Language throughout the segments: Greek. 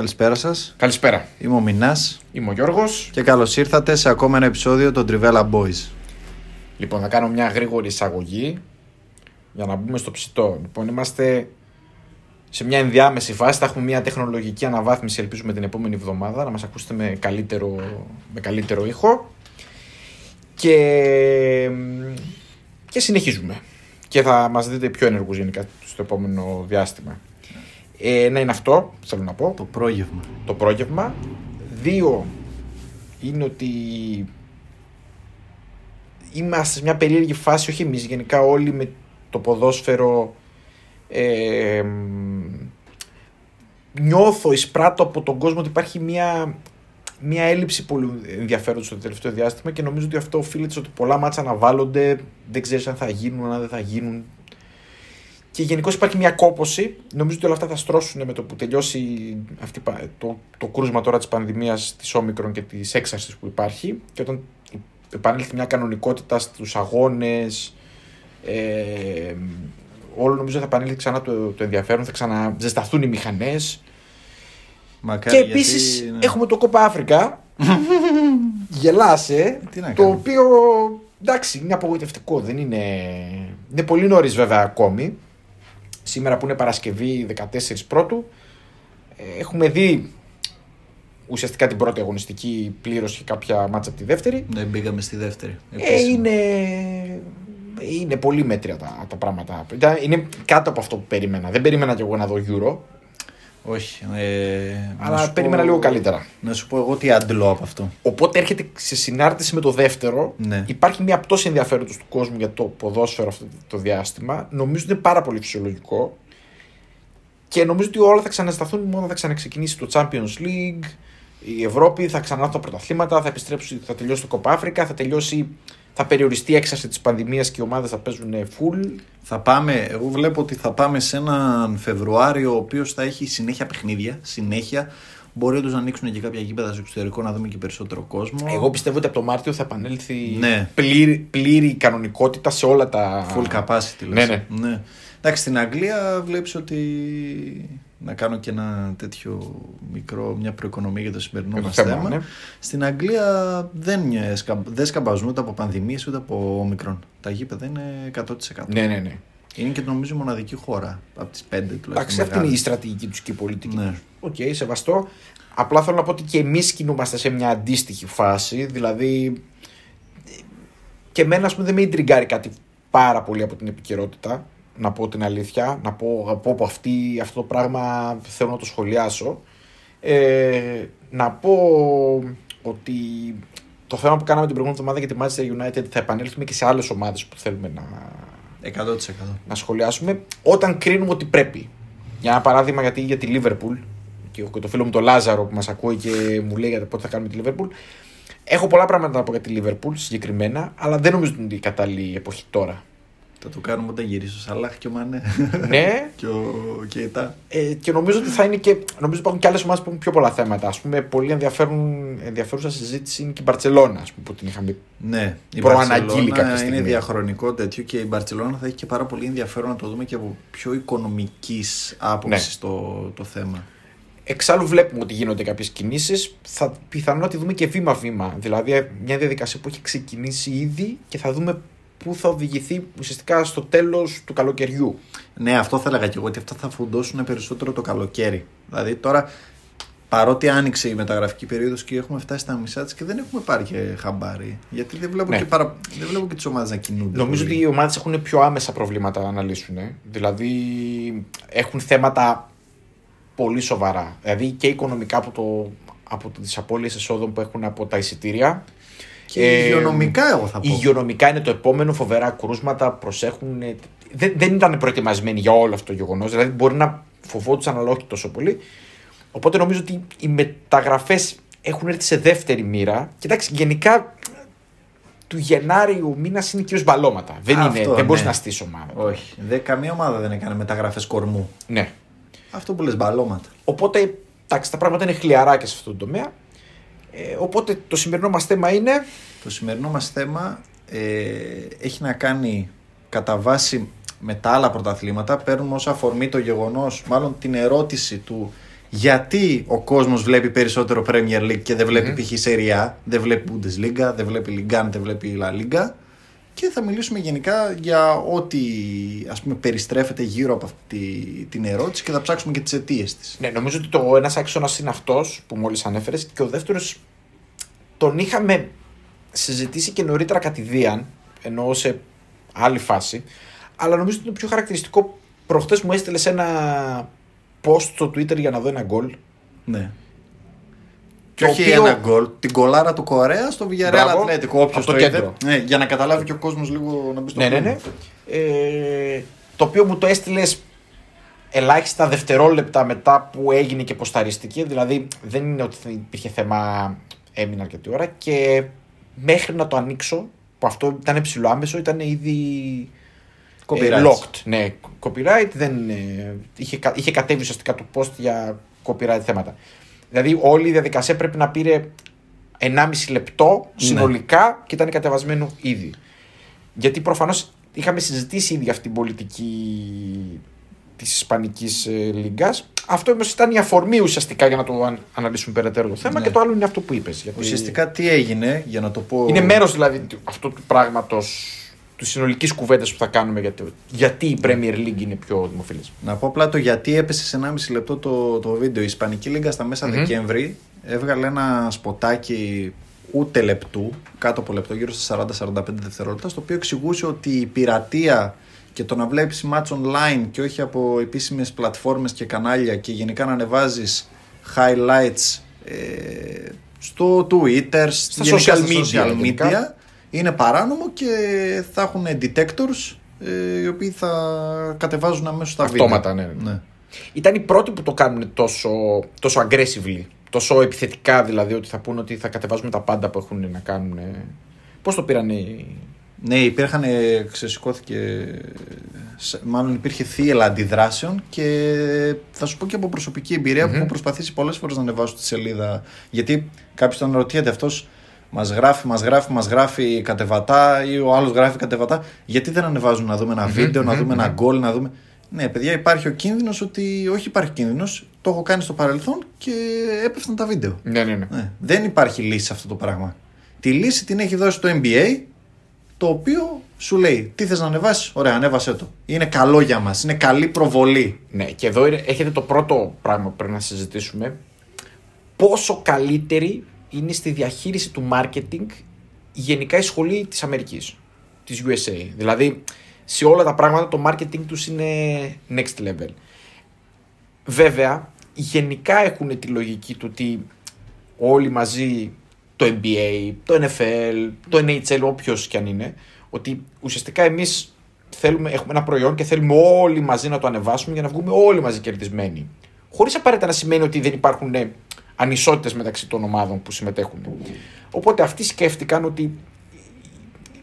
Καλησπέρα σας. Καλησπέρα. Είμαι ο Μινάς Είμαι ο Γιώργος. και καλώς ήρθατε σε ακόμα ένα επεισόδιο των Trivella Boys. Λοιπόν, θα κάνω μια γρήγορη εισαγωγή για να μπούμε στο ψητό. Λοιπόν, είμαστε σε μια ενδιάμεση φάση. Θα έχουμε μια τεχνολογική αναβάθμιση, ελπίζουμε την επόμενη εβδομάδα, να μας ακούσετε με καλύτερο, με καλύτερο ήχο. Και, και συνεχίζουμε. Και θα μας δείτε πιο ενεργούς γενικά στο επόμενο διάστημα. Ε, ένα είναι αυτό, θέλω να πω. Το πρόγευμα. το πρόγευμα. Δύο είναι ότι είμαστε σε μια περίεργη φάση, όχι εμείς, γενικά όλοι με το ποδόσφαιρο ε, μ, νιώθω, εισπράττω από τον κόσμο ότι υπάρχει μια, μια έλλειψη πολύ ενδιαφέροντος στο τελευταίο διάστημα και νομίζω ότι αυτό οφείλεται στο ότι πολλά μάτσα αναβάλλονται, δεν ξέρεις αν θα γίνουν, αν δεν θα γίνουν. Και γενικώς υπάρχει μια κόποση. Νομίζω ότι όλα αυτά θα στρώσουν με το που τελειώσει αυτή, η πα- το, το κρούσμα τώρα της πανδημίας της Όμικρον και της έξαρσης που υπάρχει. Και όταν επανέλθει μια κανονικότητα στους αγώνες, ε, όλο νομίζω θα επανέλθει ξανά το, το ενδιαφέρον, θα ξαναζεσταθούν οι μηχανές. Μακάρι Και γιατί, επίσης ναι. έχουμε το Κόπα Αφρικα. Γελάσαι. Τι να το κάνουμε. οποίο εντάξει είναι απογοητευτικό. Δεν είναι... είναι πολύ νωρίς βέβαια ακόμη. Σήμερα που είναι Παρασκευή 14 πρώτου. ε, Έχουμε δει ουσιαστικά την πρώτη αγωνιστική πλήρωση και κάποια μάτσα από τη δεύτερη. Ναι, μπήκαμε στη δεύτερη. Ε, επίσημα. είναι, είναι πολύ μέτρια τα, τα πράγματα. Ήταν- Είναι κάτω από αυτό που περίμενα. Δεν περίμενα κι εγώ να δω Euro, Όχι. Ε, να αλλά σου περίμενα πω- λίγο καλύτερα. Να σου πω εγώ τι αντλώ από αυτό. Οπότε έρχεται σε συνάρτηση με το δεύτερο. Ναι. Υπάρχει μια πτώση ενδιαφέροντος του κόσμου για το ποδόσφαιρο αυτό το διάστημα. Νομίζω ότι είναι πάρα πολύ φυσιολογικό. Και νομίζω ότι όλα θα ξανασταθούν μόνο θα ξαναξεκινήσει το Champions League. Η Ευρώπη θα ξανάρθουν τα πρωταθλήματα, θα επιστρέψει, θα τελειώσει το Copa Africa, θα τελειώσει. Θα περιοριστεί η έξαρση της πανδημίας και οι ομάδες θα παίζουν full. Θα πάμε, εγώ βλέπω ότι θα πάμε σε έναν Φεβρουάριο ο οποίος θα έχει συνέχεια παιχνίδια. Συνέχεια. Μπορεί όντως να ανοίξουν και κάποια γήπεδα στο εξωτερικό να δούμε και περισσότερο κόσμο. Εγώ πιστεύω ότι από το Μάρτιο θα επανέλθει Ναι. πλήρη, πλήρη κανονικότητα σε όλα τα. Full capacity, Ναι, λες. ναι. Εντάξει, στην Αγγλία βλέπεις ότι να κάνω και ένα τέτοιο μικρό, μια προοικονομία για το σημερινό Για το μας θέμα, θέμα. ναι. Στην Αγγλία δεν, ε, σκα- δεν σκαμπαζούν ούτε από πανδημίες ούτε από ομικρόν. Τα γήπεδα είναι 100%. Ναι, ναι, ναι. Είναι και νομίζω η μοναδική χώρα από τις πέντε τουλάχιστον. Εντάξει, αυτή είναι η μεγάλες. στρατηγική τους και η πολιτική. Ναι. τους. Οκ, σεβαστό. Απλά θέλω να πω ότι και εμείς κινούμαστε σε μια αντίστοιχη φάση. Δηλαδή. Και εμένα, ας πούμε, δεν με ιντριγκάρει κάτι πάρα πολύ από την επικαιρότητα. Να πω την αλήθεια. Να πω από, από αυτή, αυτό το πράγμα θέλω να το σχολιάσω. Ε, να πω ότι το θέμα που κάναμε την προηγούμενη εβδομάδα για τη Manchester United θα επανέλθουμε και σε άλλες ομάδες που θέλουμε να, 100%. να σχολιάσουμε όταν κρίνουμε ότι πρέπει. Για ένα παράδειγμα, γιατί για τη Λίβερπουλ και έχω και το φίλο μου τον Λάζαρο που μας ακούει και μου λέει για το πότε θα κάνουμε τη Λίβερπουλ. Έχω πολλά πράγματα να πω για τη Λίβερπουλ συγκεκριμένα, αλλά δεν νομίζω ότι είναι η κατάλληλη εποχή τώρα. Θα το κάνουμε όταν γυρίσει ο Σαλάχ και ο Μανέ. ναι, και ο Κέιτα. ε, και νομίζω ότι θα είναι και. Νομίζω υπάρχουν και άλλες ομάδες που έχουν πιο πολλά θέματα. Α πούμε, πολύ ενδιαφέρον, ενδιαφέρουσα συζήτηση είναι και η Μπαρσελόνα, που την είχαμε. Ναι, η Προαναγγείλει Μπαρτσελόνα κάποια στιγμή. είναι διαχρονικό τέτοιο και η Μπαρσελόνα θα έχει και πάρα πολύ ενδιαφέρον να το δούμε και από πιο οικονομικής άποψης Ναι. το, το θέμα. Εξάλλου βλέπουμε ότι γίνονται κάποιες κινήσεις. Θα πιθανόν να τη δούμε και βήμα-βήμα. Δηλαδή, μια διαδικασία που έχει ξεκινήσει ήδη και θα δούμε πού θα οδηγηθεί ουσιαστικά στο τέλος του καλοκαιριού. Ναι, αυτό θα έλεγα και εγώ ότι αυτά θα φουντώσουν περισσότερο το καλοκαίρι. Δηλαδή τώρα, παρότι άνοιξε η μεταγραφική περίοδος και έχουμε φτάσει στα μισά της και δεν έχουμε πάρει και χαμπάρι. Γιατί δεν βλέπω Ναι. και, παρα... δεν βλέπω και τις ομάδες να κινούνται. Νομίζω πολύ. ότι οι ομάδες έχουν πιο άμεσα προβλήματα να λύσουν. ε. Δηλαδή, έχουν θέματα πολύ σοβαρά. Δηλαδή και οικονομικά από, το, από τις απώλειες εσόδων που έχουν από τα εισιτήρια. Και Ε, υγειονομικά, εγώ θα πω. Υγειονομικά είναι το επόμενο, φοβερά κρούσματα, προσέχουν. ε, Δεν, δεν ήταν προετοιμασμένοι για όλο αυτό το γεγονός. Δηλαδή μπορεί να φοβόντουσαν, αλλά όχι τόσο πολύ. Οπότε νομίζω ότι οι μεταγραφές έχουν έρθει σε δεύτερη μοίρα. Κοιτάξτε, γενικά του Γενάριου μήνας είναι κυρίως μπαλώματα. Δεν, Αυτό, είναι, δεν μπορείς ναι. να στήσεις ομάδα. Όχι. Δε, καμία ομάδα δεν έκανε μεταγραφές κορμού. Ναι. Αυτό που λες μπαλώματα. Οπότε εντάξει, τα πράγματα είναι χλιαράκια σε αυτό το τομέα. Ε, οπότε το σημερινό μας θέμα είναι; Το σημερινό μας θέμα ε, έχει να κάνει κατά βάση με τα άλλα πρωταθλήματα. Παίρνουμε ως αφορμή το γεγονός, μάλλον την ερώτηση του γιατί ο κόσμος βλέπει περισσότερο Premier League και δεν βλέπει π.χ. Serie A, δεν βλέπει Bundesliga, δεν βλέπει Ligue 1, δεν βλέπει La Liga. Και θα μιλήσουμε γενικά για ό,τι ας πούμε περιστρέφεται γύρω από αυτή την ερώτηση και θα ψάξουμε και τις αιτίες της. Ναι, νομίζω ότι το ένας άξονας είναι αυτός που μόλις ανέφερες και ο δεύτερος τον είχαμε συζητήσει και νωρίτερα κατηδίαν, ενώ σε άλλη φάση. Αλλά νομίζω ότι το πιο χαρακτηριστικό προχτέ μου έστειλες σε ένα post στο Twitter για να δω ένα γκολ. Ναι. Και Το όχι οποίο- ένα γκολ, την κολάρα του Κορέα στο Villarreal Μπράβο. Ατλέτικο. Όποιος Από το το, είδε. κέντρο. Ναι, για να καταλάβει και ο κόσμος λίγο να μπει στο Ναι, ναι, κλίμα. ναι. Ε, το οποίο μου το έστειλες ελάχιστα δευτερόλεπτα μετά που έγινε και ποσταριστική. Δηλαδή δεν είναι ότι υπήρχε θέμα έμεινα αρκετή ώρα και μέχρι να το ανοίξω, που αυτό ήταν ψηλό άμεσο, ήταν ήδη ε, Copyrights. locked. Ναι, copyright δεν ε, είχε, κα- είχε κατέβει ουσιαστικά το post για copyright θέματα. Δηλαδή όλη η διαδικασία πρέπει να πήρε 1,5 λεπτό Ναι. συνολικά και ήταν κατεβασμένο ήδη. Γιατί προφανώς είχαμε συζητήσει ήδη αυτή την πολιτική της Ισπανικής ε, Λίγκας. Αυτό όμως ήταν η αφορμή ουσιαστικά για να το αν- αναλύσουμε περαιτέρω το θέμα Ναι. και το άλλο είναι αυτό που είπες. Ουσιαστικά τι έγινε, για να το πω. Είναι μέρος δηλαδή του- αυτού του πράγματος, του συνολικής κουβέντας που θα κάνουμε για το, γιατί η Premier League είναι πιο δημοφιλής. Να πω απλά το γιατί έπεσε σε 1,5 λεπτό το, το βίντεο. Η Ισπανική Λίγκα στα μέσα Μμμ. Δεκέμβρη έβγαλε ένα σποτάκι ούτε λεπτού, κάτω από λεπτό, γύρω στα 40-45 δευτερόλεπτα, στο οποίο εξηγούσε ότι η πειρατεία και το να βλέπεις match online και όχι από επίσημες πλατφόρμες και κανάλια και γενικά να ανεβάζεις highlights ε, στο Twitter, Στα γενικά social στα media, social γενικά. media είναι παράνομο και θα έχουν detectors ε, οι οποίοι θα κατεβάζουν αμέσως τα Αυτόματα, βίντεο. ναι, ναι. Ήταν οι πρώτοι που το κάνουν τόσο, τόσο aggressively, τόσο επιθετικά δηλαδή, ότι θα πούνε ότι θα κατεβάζουμε τα πάντα που έχουν να κάνουν. Πώς το πήραν οι. Ναι, υπήρχαν, ε, ξεσηκώθηκε, σε- μάλλον υπήρχε θύελα αντιδράσεων και θα σου πω και από προσωπική εμπειρία που έχω προσπαθήσει πολλές φορές να ανεβάσω τη σελίδα γιατί κάποιος τον ρωτιέται αυτός μας γράφει, μας γράφει, μας γράφει κατεβατά ή ο άλλος γράφει κατεβατά γιατί δεν ανεβάζουν να δούμε ένα βίντεο, να δούμε ένα γκολ, να δούμε... Ναι, παιδιά, υπάρχει ο κίνδυνος ότι όχι υπάρχει κίνδυνος, το έχω κάνει στο παρελθόν και έπεφταν τα βίντεο. Ναι, ναι, ναι. Ναι, δεν υπάρχει λύση σε αυτό το πράγμα. Τη λύση την έχει δώσει το NBA, το οποίο σου λέει τι θες να ανεβάσεις, ωραία ανέβασέ το. Είναι καλό για μας, είναι καλή προβολή. Ναι, και εδώ είναι- έχετε το πρώτο πράγμα που πρέπει να συζητήσουμε. Πόσο καλύτερη είναι στη διαχείριση του marketing γενικά η σχολή της Αμερικής, της USA. Δηλαδή, σε όλα τα πράγματα το marketing τους είναι next level. Βέβαια, γενικά έχουν τη λογική του ότι όλοι μαζί το NBA, το NFL, το NHL, όποιος και αν είναι, ότι ουσιαστικά εμείς θέλουμε, έχουμε ένα προϊόν και θέλουμε όλοι μαζί να το ανεβάσουμε για να βγούμε όλοι μαζί κερδισμένοι. Χωρίς απαραίτητα να σημαίνει ότι δεν υπάρχουν ανισότητες μεταξύ των ομάδων που συμμετέχουν. Οπότε αυτοί σκέφτηκαν ότι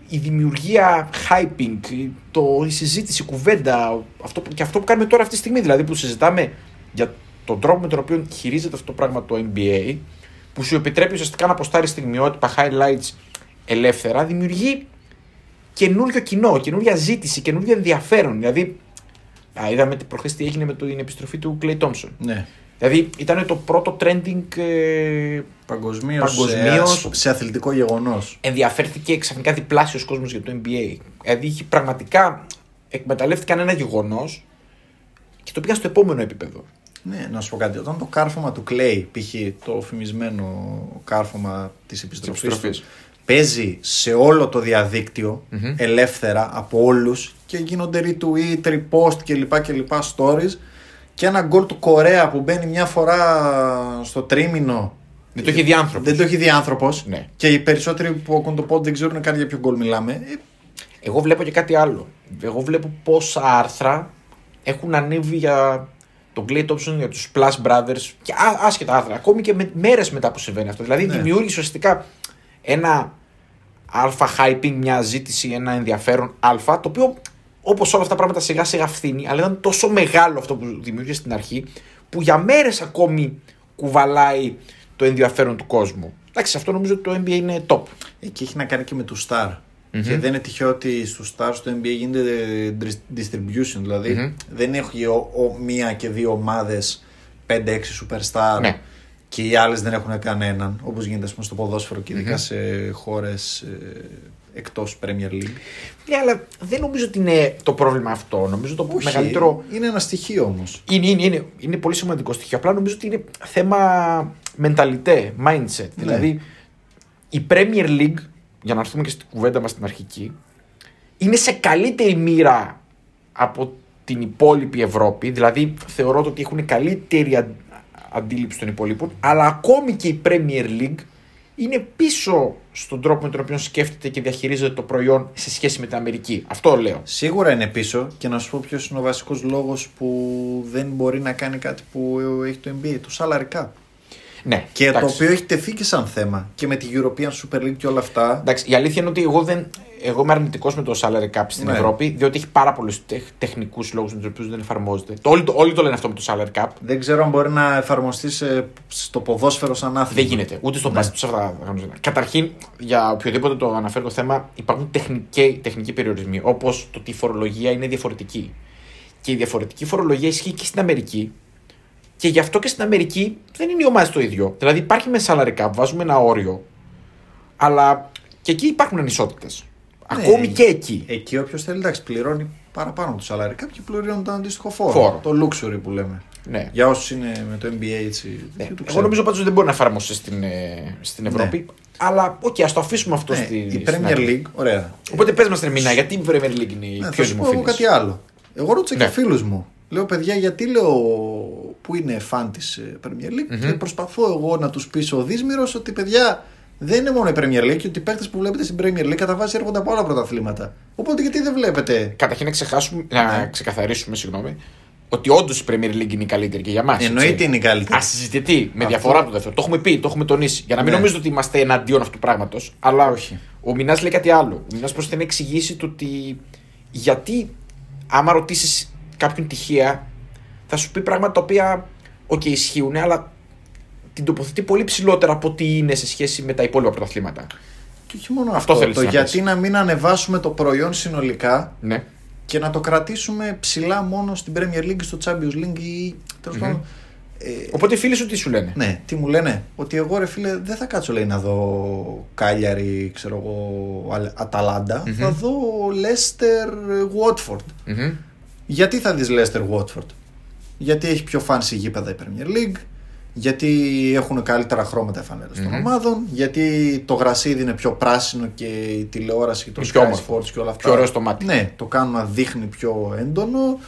η δημιουργία hyping, το, η συζήτηση, η κουβέντα, αυτό, που- και αυτό που κάνουμε τώρα αυτή τη στιγμή, δηλαδή που συζητάμε για τον τρόπο με τον οποίο χειρίζεται αυτό το πράγμα το NBA, που σου επιτρέπει ουσιαστικά να αποστάρεις στιγμιότυπα, highlights ελεύθερα, δημιουργεί καινούριο κοινό, καινούρια ζήτηση, καινούριο ενδιαφέρον. Δηλαδή, α, είδαμε προχθές τι έγινε με την επιστροφή του Clay Thompson. Ναι. Δηλαδή, ήταν το πρώτο trending ε, Παγκοσμίως Παγκοσμίως. σε, σε αθλητικό γεγονός. ενδιαφέρθηκε ξαφνικά διπλάσιος κόσμος για το NBA. Δηλαδή είχε πραγματικά εκμεταλλεύτηκαν ένα γεγονός και το πήγαν στο επόμενο επίπεδο. Ναι, να σου πω κάτι. Όταν το κάρφωμα του Clay, π.χ. το φημισμένο κάρφωμα της επιστροφής, επιστροφής. του, παίζει σε όλο το διαδικτυο ελεύθερα από όλους και γίνονται retweet, repost κλπ. κλπ stories και ένα γκολ του Κορέα που μπαίνει μια φορά στο τρίμηνο Δεν το είχε δει άνθρωπος. δεν το έχει δει άνθρωπος. Ναι. Και οι περισσότεροι που ακούν το pod δεν ξέρουν καν για ποιο γκολ μιλάμε. Ε, Εγώ βλέπω και κάτι άλλο. Εγώ βλέπω πόσα άρθρα έχουν ανέβει για το Glade Option για τους Plus Brothers και ά, άσχετα άρθρα. Ακόμη και με, μέρες μετά που συμβαίνει αυτό. Δηλαδή Ναι. δημιούργησε ουσιαστικά ένα αλφα hyping, μια ζήτηση, ένα ενδιαφέρον αλφα, το οποίο όπως όλα αυτά τα πράγματα σιγά σιγά φθήνει, αλλά ήταν τόσο μεγάλο αυτό που δημιούργησε στην αρχή, που για μέρες ακόμη κουβαλάει το ενδιαφέρον του κόσμου. Εντάξει, αυτό νομίζω ότι το NBA είναι top. Εκεί έχει να κάνει και με τους star. Και δεν είναι τυχαίο ότι στους stars του NBA γίνεται distribution. δηλαδη δεν έχει ο, ο- μία και δύο ομάδες 5-6 superstar Ναι. Και οι άλλες δεν έχουν κανέναν. Όπως γίνεται ας πούμε, στο ποδόσφαιρο και ειδικά σε χώρες ε, εκτός Premier League. Ναι, αλλά δεν νομίζω ότι είναι το πρόβλημα αυτό. Νομίζω το Όχι, μεγαλύτερο. Είναι ένα στοιχείο όμως. Είναι, είναι, είναι, είναι πολύ σημαντικό στοιχείο. Απλά νομίζω ότι είναι θέμα μενταλιτέ, mindset. Δηλαδή, η Premier League, για να έρθουμε και στην κουβέντα μας στην αρχική, είναι σε καλύτερη μοίρα από την υπόλοιπη Ευρώπη. Δηλαδή, θεωρώ ότι έχουν καλύτερη αν- αντίληψη των υπολείπων. Αλλά ακόμη και η Premier League είναι πίσω στον τρόπο με τον οποίο σκέφτεται και διαχειρίζεται το προϊόν σε σχέση με την Αμερική. Αυτό λέω. Σίγουρα είναι πίσω και να σου πω ποιος είναι ο βασικός λόγος που δεν μπορεί να κάνει κάτι που έχει το NBA. Το salary cap. Ναι, Και εντάξει. το οποίο έχει τεθεί και σαν θέμα. Και με τη European Super League και όλα αυτά. Εντάξει, η αλήθεια είναι ότι εγώ, δεν, εγώ είμαι αρνητικός με το salary cap στην Ναι. Ευρώπη, διότι έχει πάρα πολλούς τεχνικούς λόγους με τους οποίους δεν εφαρμόζεται. Το, όλοι, το, όλοι το λένε αυτό με το salary cap. Δεν ξέρω αν μπορεί να εφαρμοστεί σε- στο ποδόσφαιρο σαν άθλημα. Δεν γίνεται. Ούτε στο Ναι. μπάσκετ, ούτε σε αυτά τα κανονικά. Καταρχήν, για οποιοδήποτε το αναφέρει το θέμα, υπάρχουν τεχνικοί, τεχνικοί περιορισμοί. Όπως το ότι η φορολογία είναι διαφορετική. Και η διαφορετική φορολογία ισχύει και στην Αμερική. Και γι' αυτό και στην Αμερική δεν είναι οι ομάδες το ίδιο. Δηλαδή υπάρχει μες salary cap, βάζουμε ένα όριο. Αλλά και εκεί υπάρχουν ανισότητες. Ναι. Ακόμη και εκεί. Εκεί όποιος θέλει εντάξει, πληρώνει παραπάνω το salary cap και πληρώνει τον αντίστοιχο φόρο. Φόρο. Το luxury που λέμε. Ναι. Για όσους είναι με το NBA έτσι. Ναι. δεν το Εγώ ξέρουν. νομίζω πάντως δεν μπορεί να εφαρμοστεί στην, ε, στην Ευρώπη. Αλλά οκ, ας το αφήσουμε αυτό Ναι, στη, η στην Premier άκρη. League, ωραία. Οπότε πες μας Τρεμίνα, γιατί η Premier League είναι η Ναι, πιο θα σου πω εγώ δημοφιλής; κάτι άλλο. Εγώ ρώτησα Ναι. και φίλους μου. Λέω, παιδιά, γιατί λέω που είναι φαν της Premier League και προσπαθώ εγώ να τους πείσω ο Δίσμηρο ότι παιδιά δεν είναι μόνο η Premier League και ότι οι παίχτε που βλέπετε στην Premier League κατά βάση έρχονται από άλλα πρωταθλήματα. Οπότε γιατί δεν βλέπετε; Καταρχήν να, ξεχάσουμε, Ναι. να ξεκαθαρίσουμε, συγγνώμη, ότι όντως η Premier League είναι η καλύτερη και για μας. Εννοείται είναι η καλύτερη. Ασυζητητή, με Αυτό- διαφορά από το δεύτερο. Το έχουμε πει, το έχουμε τονίσει. Για να μην Ναι. νομίζετε ότι είμαστε εναντίον αυτού του πράγματος. Αλλά Όχι. ο Μινάς λέει κάτι άλλο. Ο Μινάς προσπαθεί να εξηγήσει το ότι γιατί, άμα ρωτήσεις κάποιον τυχαία, θα σου πει πράγματα τα οποία, οκ, ισχύουν, αλλά την τοποθετεί πολύ ψηλότερα από ό,τι είναι σε σχέση με τα υπόλοιπα πρωταθλήματα. Και όχι μόνο Αυτό αυτό. θέλεις το να γιατί πεις. να μην ανεβάσουμε το προϊόν συνολικά Ναι. και να το κρατήσουμε ψηλά μόνο στην Premier League, στο Champions League ή τέλος πάντων. Ε, Οπότε οι φίλοι σου τι σου λένε; Ναι, τι μου λένε, ότι εγώ ρε φίλε δεν θα κάτσω λέει να δω Κάλιαρι, ξέρω εγώ, Αλ- Αταλάντα, θα δω Λέστερ Watford. Μμμ. Γιατί θα δεις Λέστερ Watford, Γιατί έχει πιο fancy γήπεδα η Premier League, γιατί έχουν καλύτερα χρώματα οι φανέλες των ομάδων, γιατί το γρασίδι είναι πιο πράσινο και η τηλεόραση και το Είναι πιο Sky όμορφο. Sports και όλα αυτά. Πιο ωραίο στο μάτι. Ναι, το κάνουν να δείχνει πιο έντονο.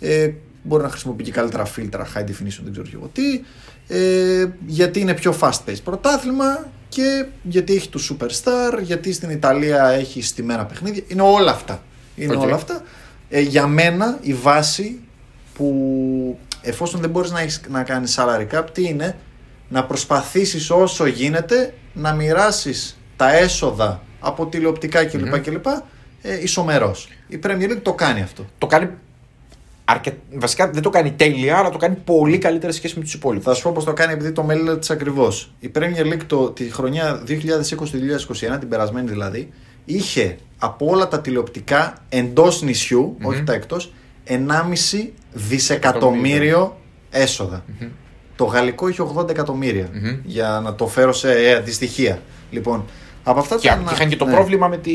Ε, μπορεί να χρησιμοποιεί και καλύτερα φίλτρα, high definition, δεν ξέρω και εγώ τι. Ε, γιατί είναι πιο fast paced πρωτάθλημα και γιατί έχει τους superstar, γιατί στην Ιταλία έχει στημένα παιχνίδια. Είναι όλα αυτά. Είναι Οκ. όλα αυτά. Ε, για μένα η βάση που εφόσον δεν μπορείς να, έχεις, να κάνεις salary cap, τι είναι; Να προσπαθήσεις όσο γίνεται να μοιράσεις τα έσοδα από τηλεοπτικά κλπ. κλπ ε, ισομερώς. Η Premier League το κάνει αυτό. Το κάνει. Αρκε... Βασικά δεν το κάνει τέλεια, αλλά το κάνει πολύ καλύτερα σε σχέση με τους υπόλοιπους. Θα σου πω πώς το κάνει επειδή το μελέτησα ακριβώς. Η Premier League το, τη χρονιά 2020-2021, την περασμένη δηλαδή, είχε από όλα τα τηλεοπτικά εντός νησιού, όχι τα εκτός, 1,5 δισεκατομμύριο έσοδα. Το γαλλικό είχε 80 εκατομμύρια. Για να το φέρω σε ε, αντιστοιχεία. Λοιπόν, από αυτά Και τα. και είχαν και το ναι. πρόβλημα με, τη...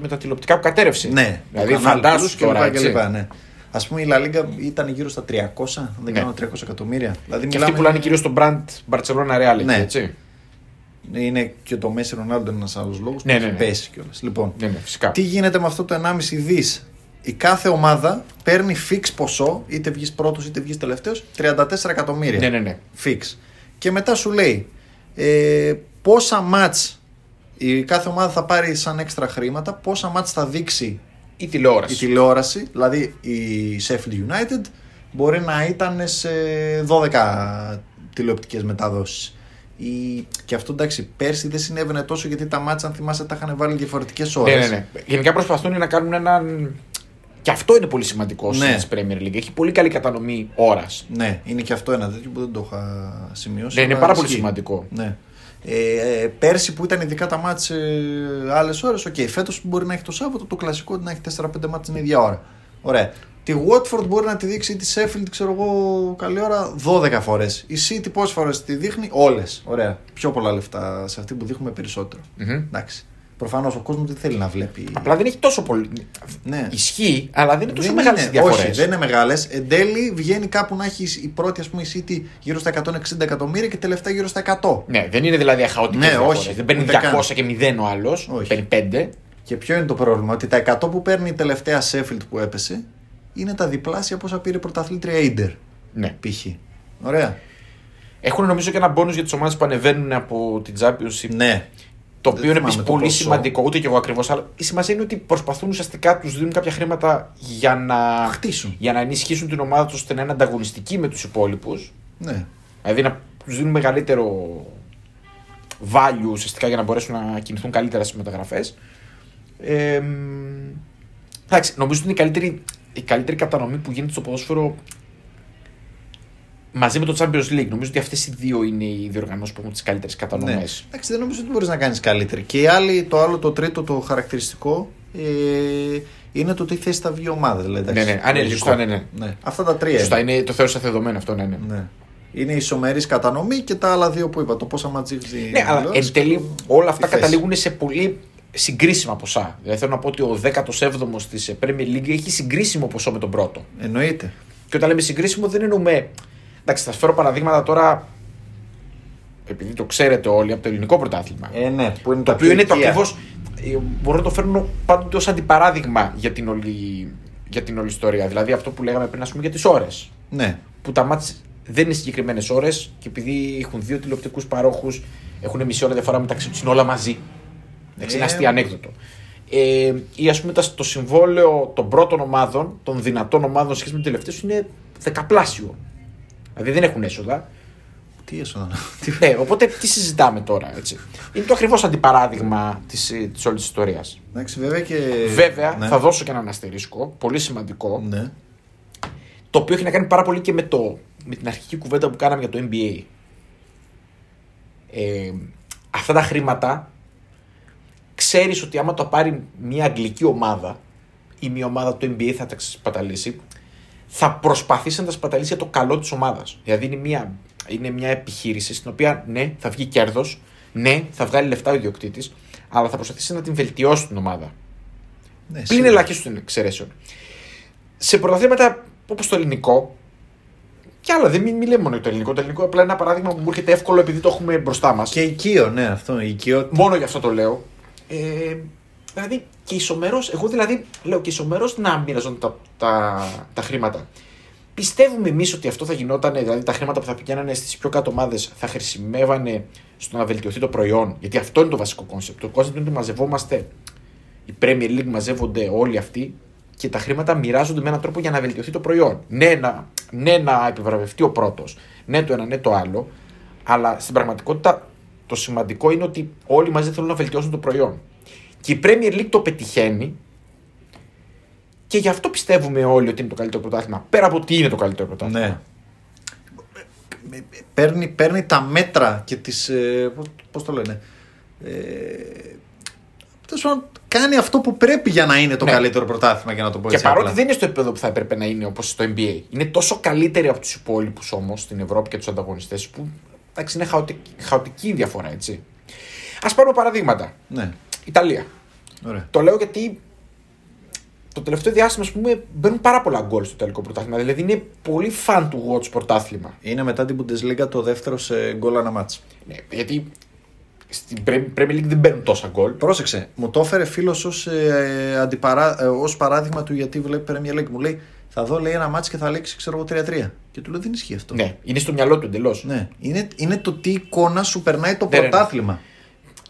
με τα τηλεοπτικά που κατέρευσε. Ναι, Δηλαδή το Canal φαντάσου Plus και τώρα. λοιπά και έτσι. λοιπά, ναι. Α πούμε η La Liga ήταν γύρω στα 300, αν δεν Ναι. κάνω 300 εκατομμύρια. Δηλαδή Και μιλάμε- αυτοί πουλάνε κυρίως το brand Barcelona Real. εκεί, Ναι. Έτσι. Είναι και το Μέση Ρονάλντο ένας άλλος λόγος Ναι, που ναι, έχει ναι. πέσει κιόλας. Λοιπόν, Ναι, ναι, φυσικά. τι γίνεται με αυτό το 1,5 δις; Η κάθε ομάδα παίρνει fix ποσό, είτε βγεις πρώτος είτε βγεις τελευταίος, 34 εκατομμύρια. Ναι, ναι, ναι. Fix. Και μετά σου λέει ε, πόσα μάτς η κάθε ομάδα θα πάρει σαν έξτρα χρήματα, πόσα μάτς θα δείξει Η τηλεόραση. η τηλεόραση, δηλαδή η Sheffield United μπορεί να ήταν σε 12 τηλεοπτικές μεταδόσεις. Η... Και αυτό εντάξει, πέρσι δεν συνέβαινε τόσο γιατί τα ματς, αν θυμάσαι, τα είχαν βάλει διαφορετικές ώρες. Ναι, ναι, ναι. Γενικά προσπαθούν να κάνουν έναν. Και αυτό είναι πολύ σημαντικό Ναι. στην Premier League. Έχει πολύ καλή κατανομή ώρας. Ναι, είναι και αυτό ένα τέτοιο που δεν το είχα σημειώσει. Ναι, είναι αλλά πάρα πολύ ισχύει. σημαντικό. Ναι. Ε, ε, πέρσι που ήταν ειδικά τα ματς σε άλλες ώρες, OK. Okay. Φέτος μπορεί να έχει το Σάββατο το κλασικό να έχει 4-5 ματς την ίδια ώρα. Ωραία. Τη Watford μπορεί να τη δείξει ή τη Sheffield, ξέρω εγώ, καλή ώρα 12 φορές. Η City πόσες φορές τη δείχνει, όλες. Ωραία. Πιο πολλά λεφτά σε αυτή που δείχνουμε περισσότερο. Μμμ. Εντάξει. Προφανώς ο κόσμος δεν θέλει να βλέπει. Απλά δεν έχει τόσο πολύ. Ναι. Ισχύει, αλλά δεν είναι τόσο Δεν μεγάλες είναι, διαφορές. Όχι, δεν είναι μεγάλες. Εν τέλει βγαίνει κάπου να έχεις η πρώτη, ας πούμε, η City γύρω στα 160 εκατομμύρια και τελευταία γύρω στα 100. Ναι, δεν είναι δηλαδή αχαοτικές Ναι, διαφορές. όχι, Δεν παίρνει ούτε 200 και 0 ο άλλος. Όχι. Παίρνει 5. Και ποιο είναι το πρόβλημα, ότι τα 100 που παίρνει η τελευταία Sheffield που έπεσε είναι τα διπλάσια από όσα πήρε η πρωταθλήτρια Ίντερ. Ναι. Π.χ. Ωραία. Έχουν νομίζω και ένα μπόνου για τις ομάδες που ανεβαίνουν από την Championship. Ναι. Το Δεν οποίο είναι θυμάμαι επίση το πολύ ποσό. σημαντικό, ούτε και εγώ ακριβώς. Αλλά η σημασία είναι ότι προσπαθούν ουσιαστικά τους δίνουν κάποια χρήματα για να, χτίσουν. για να ενισχύσουν την ομάδα τους ώστε να είναι ανταγωνιστική με τους υπόλοιπους. Ναι. Δηλαδή να τους δίνουν μεγαλύτερο value ουσιαστικά για να μπορέσουν να κινηθούν καλύτερα στις μεταγραφές. Ε, μ, εντάξει, νομίζω ότι είναι η καλύτερη, η καλύτερη κατανομή που γίνεται στο ποδόσφαιρο μαζί με το Champions League. Νομίζω ότι αυτές οι δύο είναι οι διοργανώσεις που έχουν τις καλύτερες κατανομές. ναι. Εντάξει, δεν νομίζω ότι μπορείς να κάνεις καλύτερη. Και η άλλη, το άλλο, το τρίτο, το χαρακτηριστικό ε, είναι το τι θέση θα βγει η ομάδα. Δηλαδή, εντάξει, Ναι, ναι. Α, ναι, λογικό. σωστά, ναι, ναι. Αυτά τα τρία. Σωστά, είναι. είναι, το θεώρησα δεδομένο αυτό, ναι, ναι. Ναι. Είναι η ισομερής κατανομή και τα άλλα δύο που είπα. Το πόσα ματζίξει. Ναι, αλλά εν τέλει όλα αυτά τη θέση. καταλήγουν σε πολύ συγκρίσιμα ποσά. Δηλαδή θέλω να πω ότι ο 17ο της Premier League έχει συγκρίσιμο ποσό με τον πρώτο. Εννοείται. Και όταν λέμε συγκρίσιμο δεν εννοούμε. Εντάξει, θα σας φέρω παραδείγματα τώρα. Επειδή το ξέρετε όλοι από το ελληνικό πρωτάθλημα. Ε, ναι, που είναι το τα οποίο είναι το πιο οικεία. ακριβώ. Μπορώ να το φέρνω πάντοτε ως αντιπαράδειγμα για την, όλη, για την όλη ιστορία. Δηλαδή αυτό που λέγαμε πριν, ας πούμε, για τις ώρες. Ναι. Που τα μάτς δεν είναι συγκεκριμένες ώρες και επειδή έχουν δύο τηλεοπτικούς παρόχους, έχουν μισή ώρα διαφορά μεταξύ τους, είναι όλα μαζί. Εντάξει, είναι Ε, αστείο ανέκδοτο. Ε, ή ας πούμε τα- το συμβόλαιο των πρώτων ομάδων, των δυνατών ομάδων σχέση με του τελευταίου είναι δεκαπλάσιο. Δηλαδή δεν έχουν έσοδα. Τι έσοδα. Τι- Ναι, οπότε τι συζητάμε τώρα, έτσι; Είναι το ακριβώς αντιπαράδειγμα της της όλης ιστορίας. Εντάξει, βέβαια και. Βέβαια, ναι. θα δώσω και έναν αστερίσκο, πολύ σημαντικό, Ναι. το οποίο έχει να κάνει πάρα πολύ και με, το, με την αρχική κουβέντα που κάναμε για το NBA. Ε, αυτά τα χρήματα ξέρεις ότι άμα το πάρει μια αγγλική ομάδα ή μια ομάδα του NBA θα τα σπαταλήσει, θα προσπαθήσει να τα σπαταλήσει για το καλό της ομάδας. Δηλαδή είναι μια, είναι μια επιχείρηση στην οποία ναι, θα βγει κέρδος, ναι, θα βγάλει λεφτά ο ιδιοκτήτης, αλλά θα προσπαθήσει να την βελτιώσει την ομάδα. ναι Πλην σίγουρα. ελάχιστων εξαιρέσεων. Σε πρωταθλήματα όπως το ελληνικό, και άλλα, δεν μην, μην λέμε μόνο για το ελληνικό. Το ελληνικό απλά είναι ένα παράδειγμα που μου έρχεται εύκολο επειδή το έχουμε μπροστά μας. Και οικείο, ναι, αυτό. Η οικειότητα. Μόνο γι' αυτό το λέω. Ε, δηλαδή και ισομερός, εγώ δηλαδή λέω και ισομερός να μοιραζόνται τα, τα, τα χρήματα. Πιστεύουμε εμείς ότι αυτό θα γινόταν, δηλαδή τα χρήματα που θα πηγαίνανε στις πιο κάτω ομάδες θα χρησιμεύανε στο να βελτιωθεί το προϊόν; Γιατί αυτό είναι το βασικό concept. Το concept είναι ότι μαζευόμαστε, η Premier League μαζεύονται όλοι αυτοί και τα χρήματα μοιράζονται με έναν τρόπο για να βελτιωθεί το προϊόν. Ναι, να, ναι, να επιβραβευτεί ο πρώτος. Ναι, το ένα, ναι, το άλλο. Αλλά στην πραγματικότητα το σημαντικό είναι ότι όλοι μαζί θέλουν να βελτιώσουν το προϊόν. Και η Premier League το πετυχαίνει και γι' αυτό πιστεύουμε όλοι ότι είναι το καλύτερο πρωτάθλημα. Πέρα από ότι είναι το καλύτερο πρωτάθλημα. Ναι. Παίρνει, παίρνει τα μέτρα και τις... Ε, πώς, πώς το λένε... Ε, τέλος πάντων, κάνει αυτό που πρέπει για να είναι το Ναι. καλύτερο πρωτάθλημα για να το πω Και έτσι παρότι απλά. δεν είναι στο επίπεδο που θα έπρεπε να είναι όπως στο NBA, είναι τόσο καλύτεροι από τους υπόλοιπους όμως στην Ευρώπη και τους ανταγωνιστές που εντάξει, είναι χαοτική, χαοτική η διαφορά, έτσι. Α πάρουμε παραδείγματα. Ναι, Ιταλία. ωραία. Το λέω γιατί το τελευταίο διάστημα, ας πούμε, μπαίνουν πάρα πολλά γκολ στο τελικό πρωτάθλημα. Δηλαδή είναι πολύ fan του watch πρωτάθλημα. Είναι μετά την Bundesliga το δεύτερο σε γκολ ανά μάτς. Ναι, γιατί στην Premier League δεν μπαίνουν τόσα γκολ. Πρόσεξε, μου το έφερε φίλος ως ε, αντιπαρά, ε, ως παράδειγμα του γιατί βλέπει Premier League. Μου λέει, θα δω λέει, ένα μάτς και θα λέξει, ξέρω εγώ, 3-3. Και του λέω, δεν ισχύει αυτό. Ναι, είναι στο μυαλό του εντελώς. Ναι. Είναι, είναι το τι εικόνα σου περνάει το Ναι, ναι, ναι.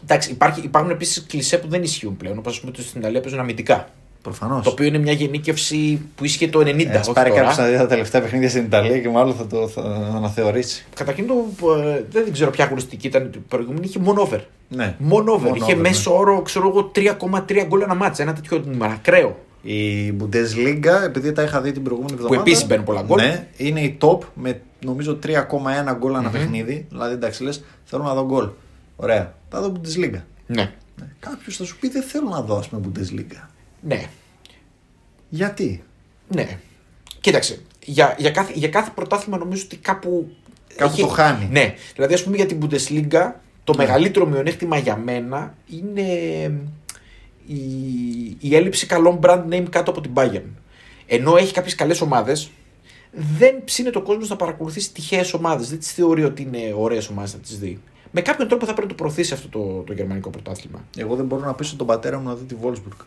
Πρωτάθλημα. Εντάξει, υπάρχει, υπάρχουν επίσης κλισέ που δεν ισχύουν πλέον. Όπως πούμε ότι στην Ιταλία παίζουν αμυντικά. Προφανώς. Το οποίο είναι μια γενίκευση που ίσχυε το 90. Ε, όχι πάρει τώρα. κάποιο να δει τα τελευταία παιχνίδια στην Ιταλία και μάλλον θα το θα αναθεωρήσει. Καταρχήν το, ε, δεν ξέρω ποια αγωνιστική ήταν η προηγούμενη, είχε μόνο over. Ναι. Μόνο over. Μόνο είχε over, ναι. μέσο όρο, ξέρω εγώ, 3,3 γκολ ένα μάτσα. Ένα τέτοιο νούμερο. Ακραίο. Η Bundesliga, επειδή τα είχα δει την προηγούμενη εβδομάδα. επίσης μπαίνουν πολλά γκολ. Ναι, είναι η top με νομίζω 3,1 γκολ ανά παιχνίδι. Δηλαδή εντάξει, λες, θέλω να δω γκολ. Ωραία. Θα δω Bundesliga. Ναι. Ναι. Κάποιος θα σου πει δεν θέλω να δω, ας πούμε, Bundesliga. Ναι. Γιατί; Ναι. Κοίταξε. Για, για, κάθε, για κάθε πρωτάθλημα νομίζω ότι κάπου. Κάπου το χάνει. Ναι. Δηλαδή, ας πούμε για την Bundesliga, το μεγαλύτερο μειονέκτημα για μένα είναι η, η έλλειψη καλών brand name κάτω από την Bayern. Ενώ έχει κάποιες καλές ομάδες, δεν ψήνεται ο κόσμος να παρακολουθήσει τυχαίες ομάδες. Δεν τις θεωρεί ότι είναι ωραίες ομάδες να τις δει. Με κάποιον τρόπο θα πρέπει να το προωθήσει αυτό το, το γερμανικό πρωτάθλημα. Εγώ δεν μπορώ να πείσω τον πατέρα μου να δει τη Wolfsburg.